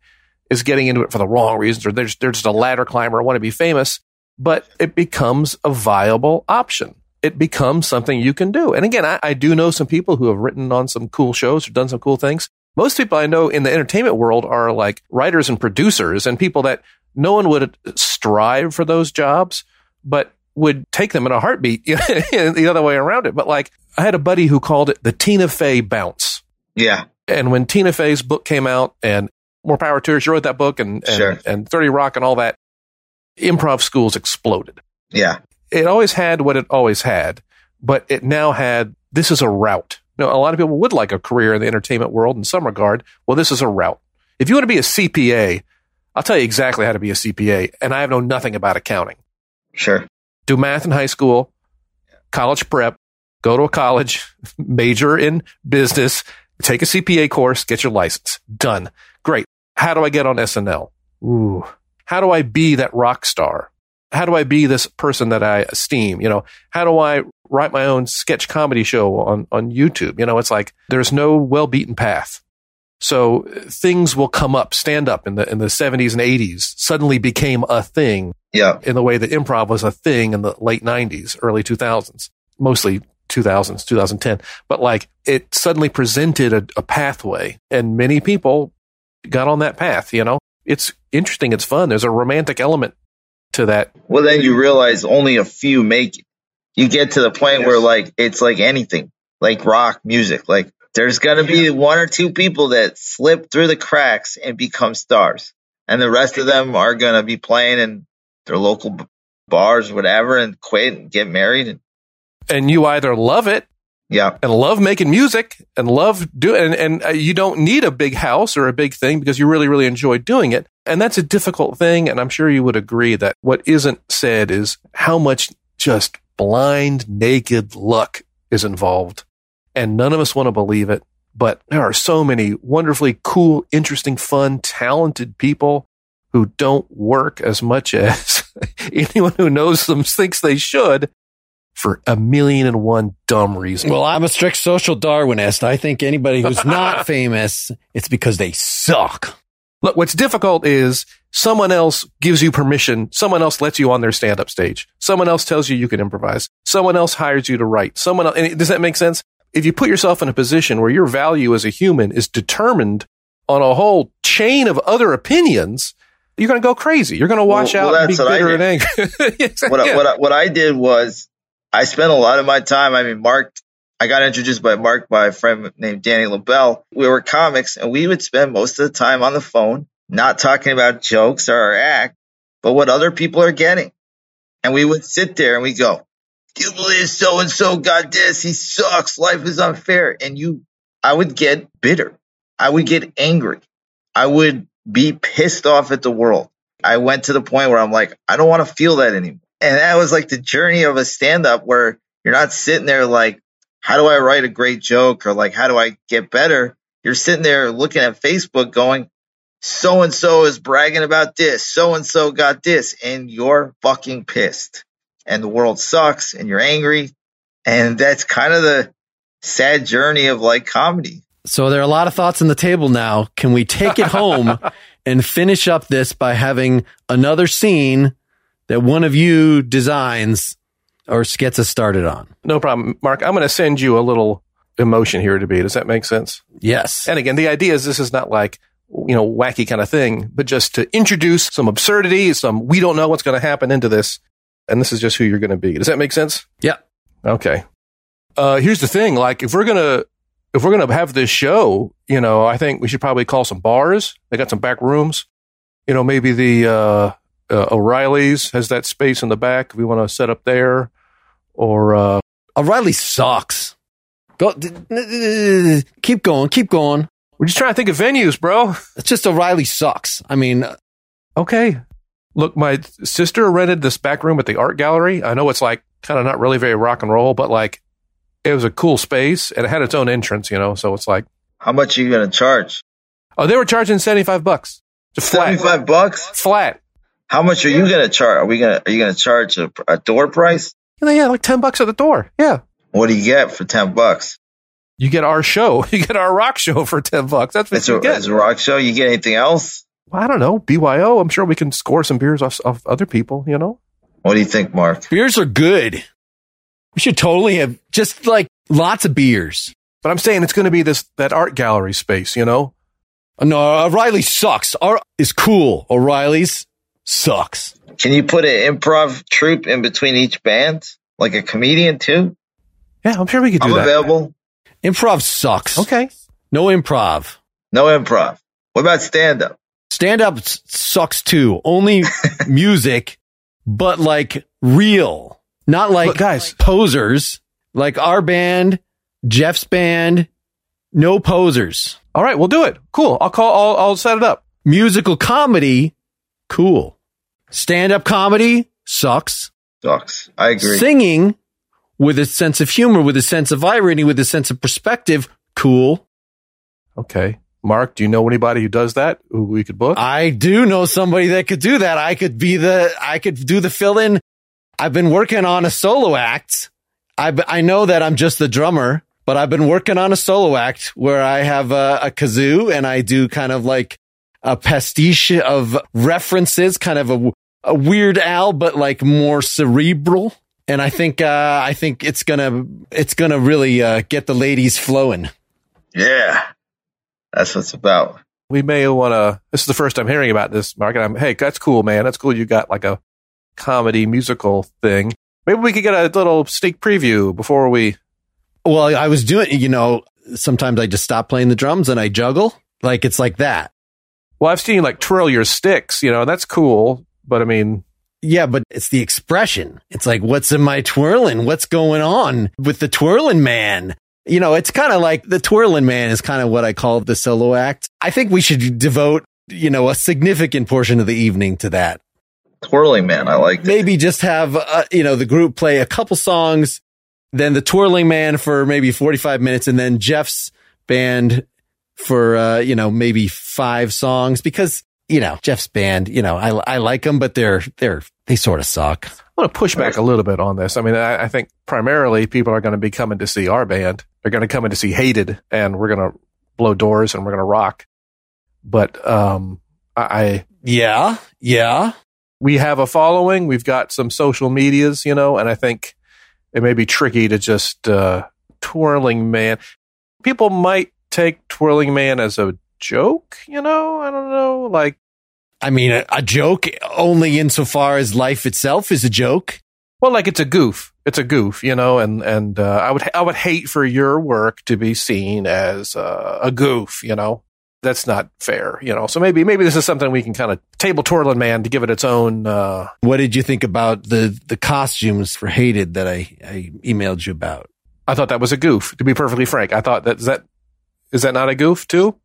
is getting into it for the wrong reasons or they're just, they're just a ladder climber want to be famous, but it becomes a viable option. It becomes something you can do. And again, I, I do know some people who have written on some cool shows or done some cool things. Most people I know in the entertainment world are like writers and producers and people that no one would strive for those jobs, but would take them in a heartbeat *laughs* the other way around it. But like I had a buddy who called it the Tina Fey bounce. Yeah. And when Tina Fey's book came out and more power to her, she wrote that book and, and, Sure. and 30 Rock and all that, improv schools exploded. Yeah. It always had what it always had, but it now had, this is a route. You know, a lot of people would like a career in the entertainment world in some regard. Well, this is a route. If you want to be a CPA, I'll tell you exactly how to be a CPA. And I know nothing about accounting. Sure. Do math in high school, college prep, go to a college, *laughs* major in business, take a CPA course, get your license. Done. Great. How do I get on SNL? Ooh. How do I be that rock star? How do I be this person that I esteem? You know, how do I write my own sketch comedy show on, on YouTube? You know, it's like there's no well beaten path. So things will come up, stand up in the, in the 70s and 80s, suddenly became a thing Yeah. in the way that improv was a thing in the late 90s, early 2000s, mostly 2000s, 2010. But like it suddenly presented a, a pathway and many people got on that path, you know? It's interesting. It's fun. There's a romantic element to that. Well, then you realize only a few make it. You get to the point where like it's like anything, like rock music. Like there's gonna be one or two people that slip through the cracks and become stars, and the rest of them are gonna be playing in their local b- bars, whatever, and quit and get married. And And you either love it yeah, and love making music and love doing and, and uh, you don't need a big house or a big thing because you really really enjoy doing it. And that's a difficult thing and i'm sure you would agree that what isn't said is how much just blind naked luck is involved. And none of us want to believe it but there are so many wonderfully cool interesting fun talented people who don't work as much *laughs* as anyone who knows them thinks they should for a million and one dumb reasons Well, I'm a strict social Darwinist. I think anybody who's not *laughs* famous, it's because they suck. Look, what's difficult is someone else gives you permission. Someone else lets you on their stand up stage. Someone else tells you you can improvise. Someone else hires you to write. Someone else, and does that make sense? If you put yourself in a position where your value as a human is determined on a whole chain of other opinions, you're going to go crazy. You're going to wash Well- well, out and be that's what I bitter and did. angry. *laughs* Exactly. what I, Yeah. what I, what I did was I spent a lot of my time. I mean, Mark. I got introduced by Mark by a friend named Danny LaBelle. We were comics, and we would spend most of the time on the phone, not talking about jokes or our act, but what other people are getting. And we would sit there and we go, "Do you believe so and so got this? He sucks. Life is unfair." And you, I would get bitter. I would get angry. I would be pissed off at the world. I went to the point where I'm like, I don't want to feel that anymore. And that was like the journey of a stand up where you're not sitting there like, how do I write a great joke or like, how do I get better? You're sitting there looking at Facebook going, so and so is bragging about this. So and so got this. And you're fucking pissed. And the world sucks and you're angry. And that's kind of the sad journey of like comedy. So there are a lot of thoughts on the table now. Can we take it home *laughs* and finish up this by having another scene that one of you designs or gets us started on? No problem, Mark. I'm going to send you a little emotion here to be. Does that make sense? Yes. And again, the idea is this is not like you know wacky kind of thing, but just to introduce some absurdity, some we don't know what's going to happen into this, and this is just who you're going to be. Does that make sense? Yeah. Okay. Uh, here's the thing: like, if we're gonna if we're gonna have this show, you know, I think we should probably call some bars. They got some back rooms. You know, maybe the uh, uh, O'Reilly's has that space in the back. If we want to set up there, or uh, O'Reilly sucks. Go, d- d- d- keep going, keep going. we're just trying to think of venues, bro. It's just O'Reilly sucks. I mean, Okay. Look, my sister rented this back room at the art gallery. I know it's like kind of not really very rock and roll, but like it was a cool space and it had its own entrance, you know. So it's like, How much are you going to charge? oh, they were charging seventy five bucks, flat, 75 bucks? flat. How much are you going to charge? Are we going to, are you going to charge a, a door price? Yeah, yeah, like ten bucks at the door. Yeah, What do you get for 10 bucks? you get our show, *laughs* you get our rock show for ten bucks. That's what It's you a, get. it's a rock show. You get anything else? Well, I don't know, BYO. I'm sure we can score some beers off, off other people. You know, What do you think, Mark? beers are good. We should totally have just like lots of beers. but I'm saying it's going to be this that art gallery space. You know, No, O'Reilly sucks. Our is cool. O'Reilly's sucks. Can you put an improv troupe in between each band? Like a comedian too? yeah, I'm sure we could do I'm that. available. Improv sucks. Okay. No improv. No improv. What about stand up? Stand up s- sucks too. Only *laughs* music, but like real, not like Look, guys. posers. Like our band, Jeff's band, no posers. All right, we'll do it. Cool. I'll call. I'll, I'll set it up. Musical comedy, cool. Stand up comedy sucks. Sucks. I agree. Singing with a sense of humor, with a sense of irony, with a sense of perspective, cool. Okay. Mark, do you know anybody who does that who we could book? I do know somebody that could do that. I could be the, I could do the fill in. I've been working on a solo act. I, I know that I'm just the drummer, but I've been working on a solo act where I have a, a kazoo and I do kind of like a pastiche of references, kind of a, a weird Al, but like more cerebral. And I think, uh, I think it's gonna, it's gonna really, uh, get the ladies flowing. yeah. That's what it's about. we may want to. This is the first I'm hearing about this, Mark. And I'm, hey, that's cool, man. That's cool. You got like a comedy musical thing. Maybe we could get a little sneak preview before we. Well, I was doing, you know, sometimes I just stop playing the drums and I juggle. Like it's like that. Well, I've seen you like twirl your sticks. You know, that's cool. But I mean, Yeah, but it's the expression. It's like, what's in my twirling? What's going on with the twirling man? You know, it's kind of like the twirling man is kind of what I call the solo act. I think we should devote, you know, a significant portion of the evening to that. Twirling man. I like. Maybe just have, uh, you know, the group play a couple songs, then the twirling man for maybe 45 minutes and then Jeff's band for, uh, you know, maybe five songs because, you know, Jeff's band, you know, I, I like them, but they're, they're, they sort of suck. I want to push back a little bit on this. I mean, I, I think primarily people are going to be coming to see our band. They're going to come in to see Hated, and we're going to blow doors and we're going to rock. But um, I, I Yeah. Yeah. we have a following. We've got some social medias, you know, and I think it may be tricky to just uh, twirling man. People might take twirling man as a joke, you know. I don't know, like. I mean, a, a joke only insofar as life itself is a joke. Well, like it's a goof. It's a goof, you know, and and uh, I would I would hate for your work to be seen as uh, a goof, you know. That's not fair, you know. So maybe maybe this is something we can kind of table twirling man to give it its own. Uh, What did you think about the, the costumes for Hated that I, I emailed you about? I thought that was a goof. To be perfectly frank, I thought that is that is that not a goof too?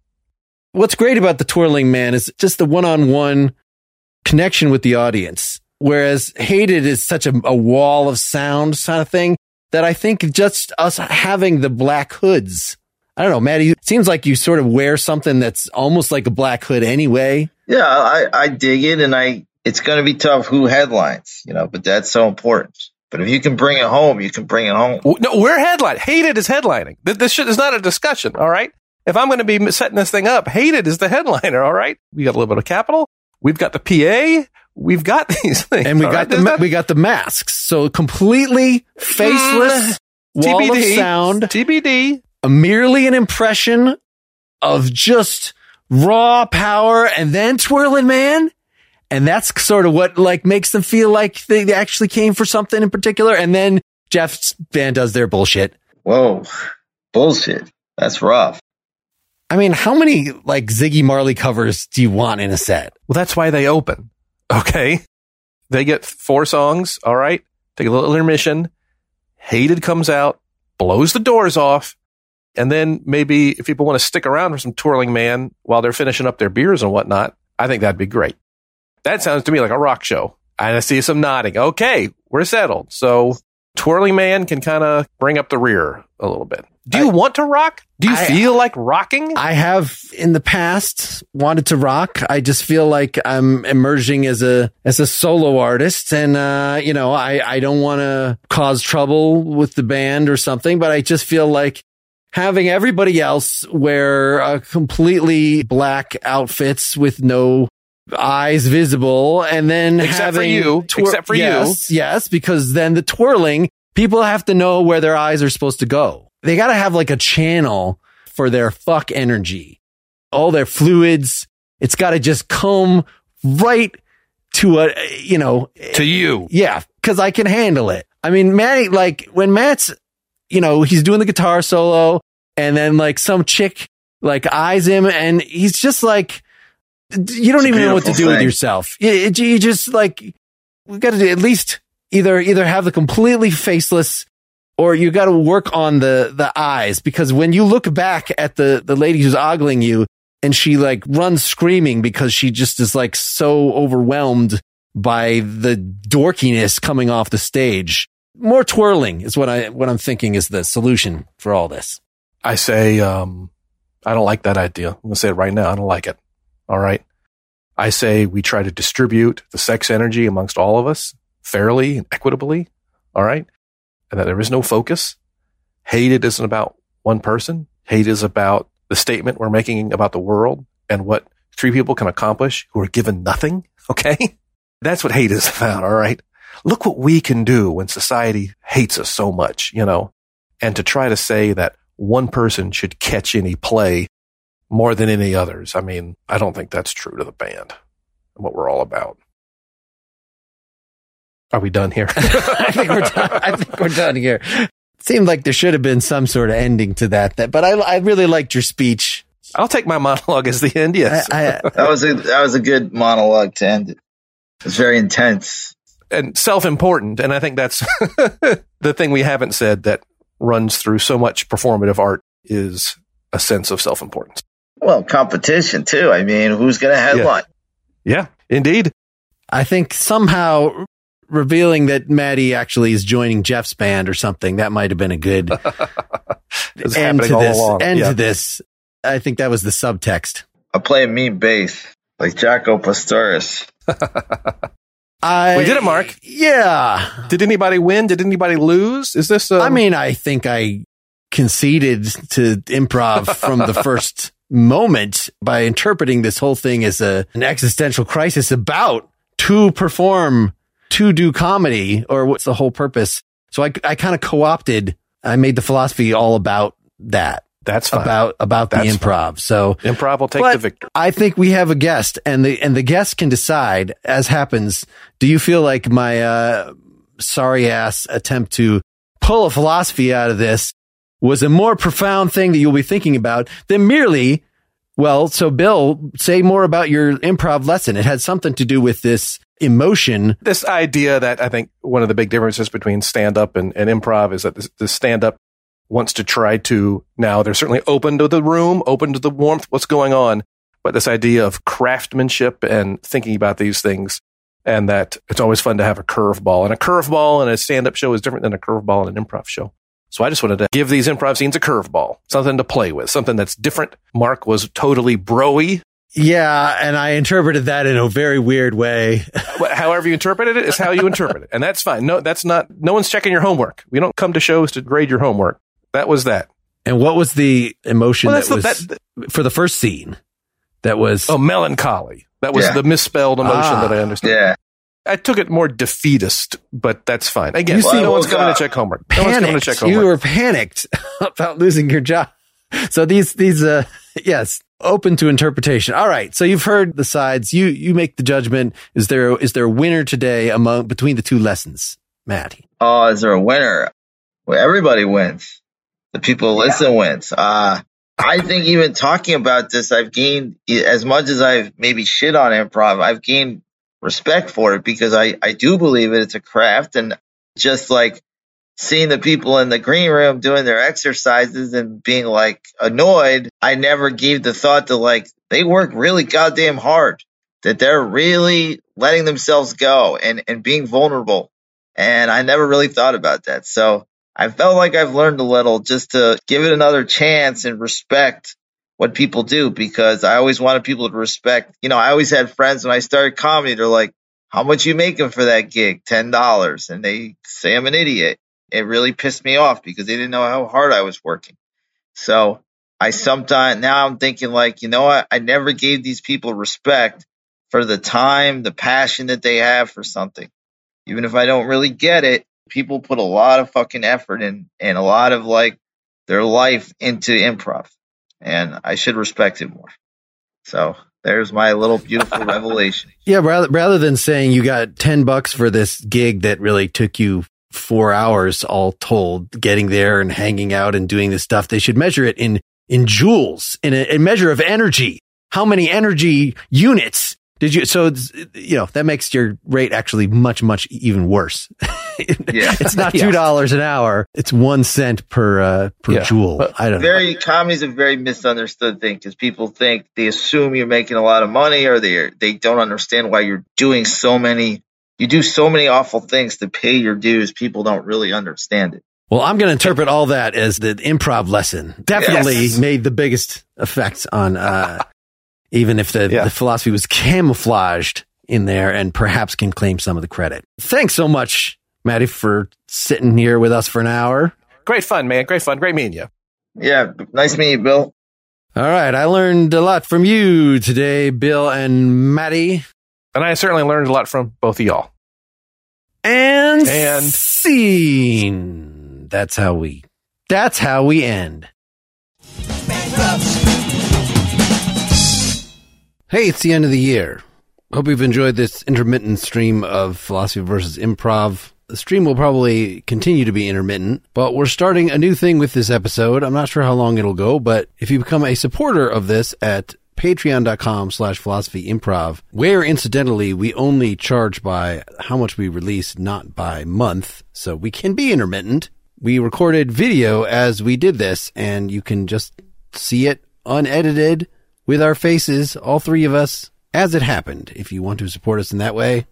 What's great about the twirling man is just the one-on-one connection with the audience. Whereas hated is such a, a wall of sound kind of thing that I think just us having the black hoods. I don't know, Matty. It seems like you sort of wear something that's almost like a black hood anyway. Yeah, I, I dig it, and I it's going to be tough who headlines, you know, but that's so important. But if you can bring it home, you can bring it home. No, we're headline. Hated is headlining. This shit is not a discussion. All right. If I'm going to be setting this thing up, hated is the headliner. All right. We got a little bit of capital. We've got the PA. We've got *laughs* these things. And we got right? the ma- we got the masks. So completely faceless Mm, wall TBD. of sound, TBD. a merely an impression of just raw power and then twirling man. And that's sort of what like makes them feel like they actually came for something in particular. And then Jeff's band does their bullshit. Whoa, bullshit. That's rough. I mean, how many like Ziggy Marley covers do you want in a set? Well, that's why they open. Okay. They get four songs. All right. Take a little intermission. Hated comes out, blows the doors off. And then maybe if people want to stick around for some twirling man while they're finishing up their beers and whatnot, I think that'd be great. That sounds to me like a rock show. And I see some nodding. Okay. We're settled. So twirling man can kind of bring up the rear a little bit. Do you I- want to rock? Do you I- feel like rocking? I have in the past wanted to rock. I just feel like I'm emerging as a as a solo artist, and uh, you know, I I don't want to cause trouble with the band or something, but I just feel like having everybody else wear uh, completely black outfits with no eyes visible, and then Except for you. Except for you. yes, yes, because then the twirling people have to know where their eyes are supposed to go. They got to have like a channel for their fuck energy. All their fluids. It's got to just come right to a, you know, to you. yeah, cause I can handle it. I mean, Matty, like when Matt's, you know, he's doing the guitar solo and then like some chick like eyes him and he's just like, you don't It's even know what to beautiful do with yourself. You, you you just like, we got to at least either, either have the completely faceless or you got to work on the, the eyes because when you look back at the, the lady who's ogling you and she like runs screaming because she just is like so overwhelmed by the dorkiness coming off the stage. More twirling is what I, what I'm thinking is the solution for all this. I say, um, I don't like that idea. I'm going to say it right now. I don't like it. All right. I say we try to distribute the sex energy amongst all of us fairly and equitably. All right. And that there is no focus. Hate it isn't about one person. Hate is about the statement we're making about the world and what three people can accomplish who are given nothing. *laughs* Okay. That's what hate is about. All right. Look what we can do when society hates us so much, you know, and to try to say that one person should catch any play more than any others. I mean, I don't think that's true to the band and what we're all about. Are we done here? *laughs* I think we're done. I think we're done here. It seemed like there should have been some sort of ending to that, that but I, I really liked your speech. I'll take my monologue as the end. Yes. I, I, That was a that was a good monologue to end it. It's very intense. and self-important. And I think that's *laughs* the thing we haven't said that runs through so much performative art is a sense of self-importance. Well, competition too. I mean, who's going to headline? Yeah, indeed. I think somehow revealing that Matty actually is joining Jeff's band or something, that might have been a good *laughs* end to this. along. End Yeah. to this. I think that was the subtext. I play a mean bass like Jaco Pastorius. *laughs* I, We did it, Mark. Yeah. Did anybody win? Did anybody lose? Is this? Um, I mean, I think I conceded to improv from the *laughs* first moment by interpreting this whole thing as a, an existential crisis about to perform, to do comedy, or what's the whole purpose. So I, I kind of co-opted, I made the philosophy all about that, that's fine. about, about the That's improv. So improv will take the victory. I think we have a guest and the, and the guest can decide as happens. Do you feel like my, uh, sorry ass attempt to pull a philosophy out of this was a more profound thing that you'll be thinking about than merely, well, so Bill, say more about your improv lesson. It had something to do with this emotion. This idea that I think one of the big differences between stand up and, and improv is that the, the stand up wants to try to now they're certainly open to the room, open to the warmth, what's going on, but this idea of craftsmanship and thinking about these things and that it's always fun to have a curveball. And a curveball in a stand up show is different than a curveball in an improv show. So I just wanted to give these improv scenes a curveball, something to play with, something that's different. Mark was totally broy. Yeah, and I interpreted that in a very weird way. *laughs* However you interpreted it is how you interpret it. And that's fine. No, that's not, no one's checking your homework. We don't come to shows to grade your homework. That was that. And what was the emotion Well, that was the- that- for the first scene? That was Oh, melancholy. That was Yeah. the misspelled emotion Ah. that I understood. Yeah. I took it more defeatist, but that's fine. Again, You see- no one's Well, coming uh, to check homework. No one's coming to panicked. check You were panicked *laughs* about losing your job. So these these uh *laughs* yes, open to interpretation. All right. So you've heard the sides. You you make the judgment. Is there is there a winner today among between the two lessons, Matt? Oh, is there a winner? Well, everybody wins. The people who listen wins. Uh, I think even talking about this, I've gained as much as I've maybe shit on improv. I've gained respect for it because I I do believe it. It's a craft, and just like seeing the people in the green room doing their exercises and being like annoyed, I never gave the thought to like they work really goddamn hard. That they're really letting themselves go and and being vulnerable and I never really thought about that. So I felt like I've learned a little just to give it another chance and respect what people do because I always wanted people to respect. You know, I always had friends when I started comedy. They're like, "How much you making for that gig? Ten dollars?" And they say I'm an idiot. It really pissed me off because they didn't know how hard I was working. So I sometimes now I'm thinking like, you know what? I never gave these people respect for the time, the passion that they have for something even if I don't really get it, people put a lot of fucking effort in and a lot of like their life into improv. And I should respect it more. So there's my little beautiful *laughs* revelation. Yeah, rather rather than saying you got ten bucks for this gig that really took you four hours all told, getting there and hanging out and doing this stuff, they should measure it in in joules, in a, a measure of energy. How many energy units did you? So you know that makes your rate actually much much even worse. *laughs* Yeah. it's not two dollars an hour; it's one cent per uh, per Yeah. joule. But I don't know. Very comedy is a very misunderstood thing because people think they assume you're making a lot of money or they they don't understand why you're doing so many. You do so many awful things to pay your dues. People don't really understand it. Well, I'm going to interpret all that as the improv lesson. Definitely Yes. made the biggest effect on, uh, *laughs* even if the, Yeah. the philosophy was camouflaged in there and perhaps can claim some of the credit. Thanks so much, Matty, for sitting here with us for an hour. Great fun, man. Great fun. Great meeting you. Yeah, nice meeting you, Bill. All right. I learned a lot from you today, Bill and Matty. And I certainly learned a lot from both of y'all. And, And- scene. That's how we, that's how we end. Hey, it's the end of the year. Hope you've enjoyed this intermittent stream of philosophy versus improv. The stream will probably continue to be intermittent, but we're starting a new thing with this episode. I'm not sure how long it'll go, but if you become a supporter of this at patreon.com slash philosophy improv, where incidentally we only charge by how much we release, not by month, so we can be intermittent. We recorded video as we did this, and you can just see it unedited with our faces, all three of us, as it happened. If you want to support us in that way,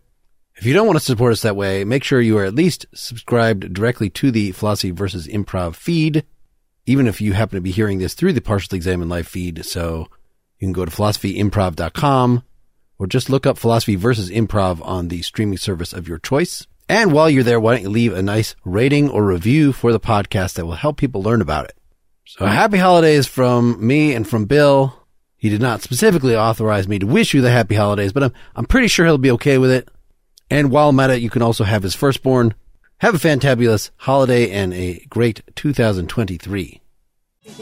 if you don't want to support us that way, make sure you are at least subscribed directly to the Philosophy versus Improv feed, even if you happen to be hearing this through the Partially Examined Life feed. So you can go to philosophyimprov.com or just look up Philosophy versus Improv on the streaming service of your choice. And while you're there, why don't you leave a nice rating or review for the podcast that will help people learn about it? So happy holidays from me and from Bill. He did not specifically authorize me to wish you the happy holidays, but I'm, I'm pretty sure he'll be okay with it. And while Meta, you can also have his firstborn. Have a fantabulous holiday and a great 2023. I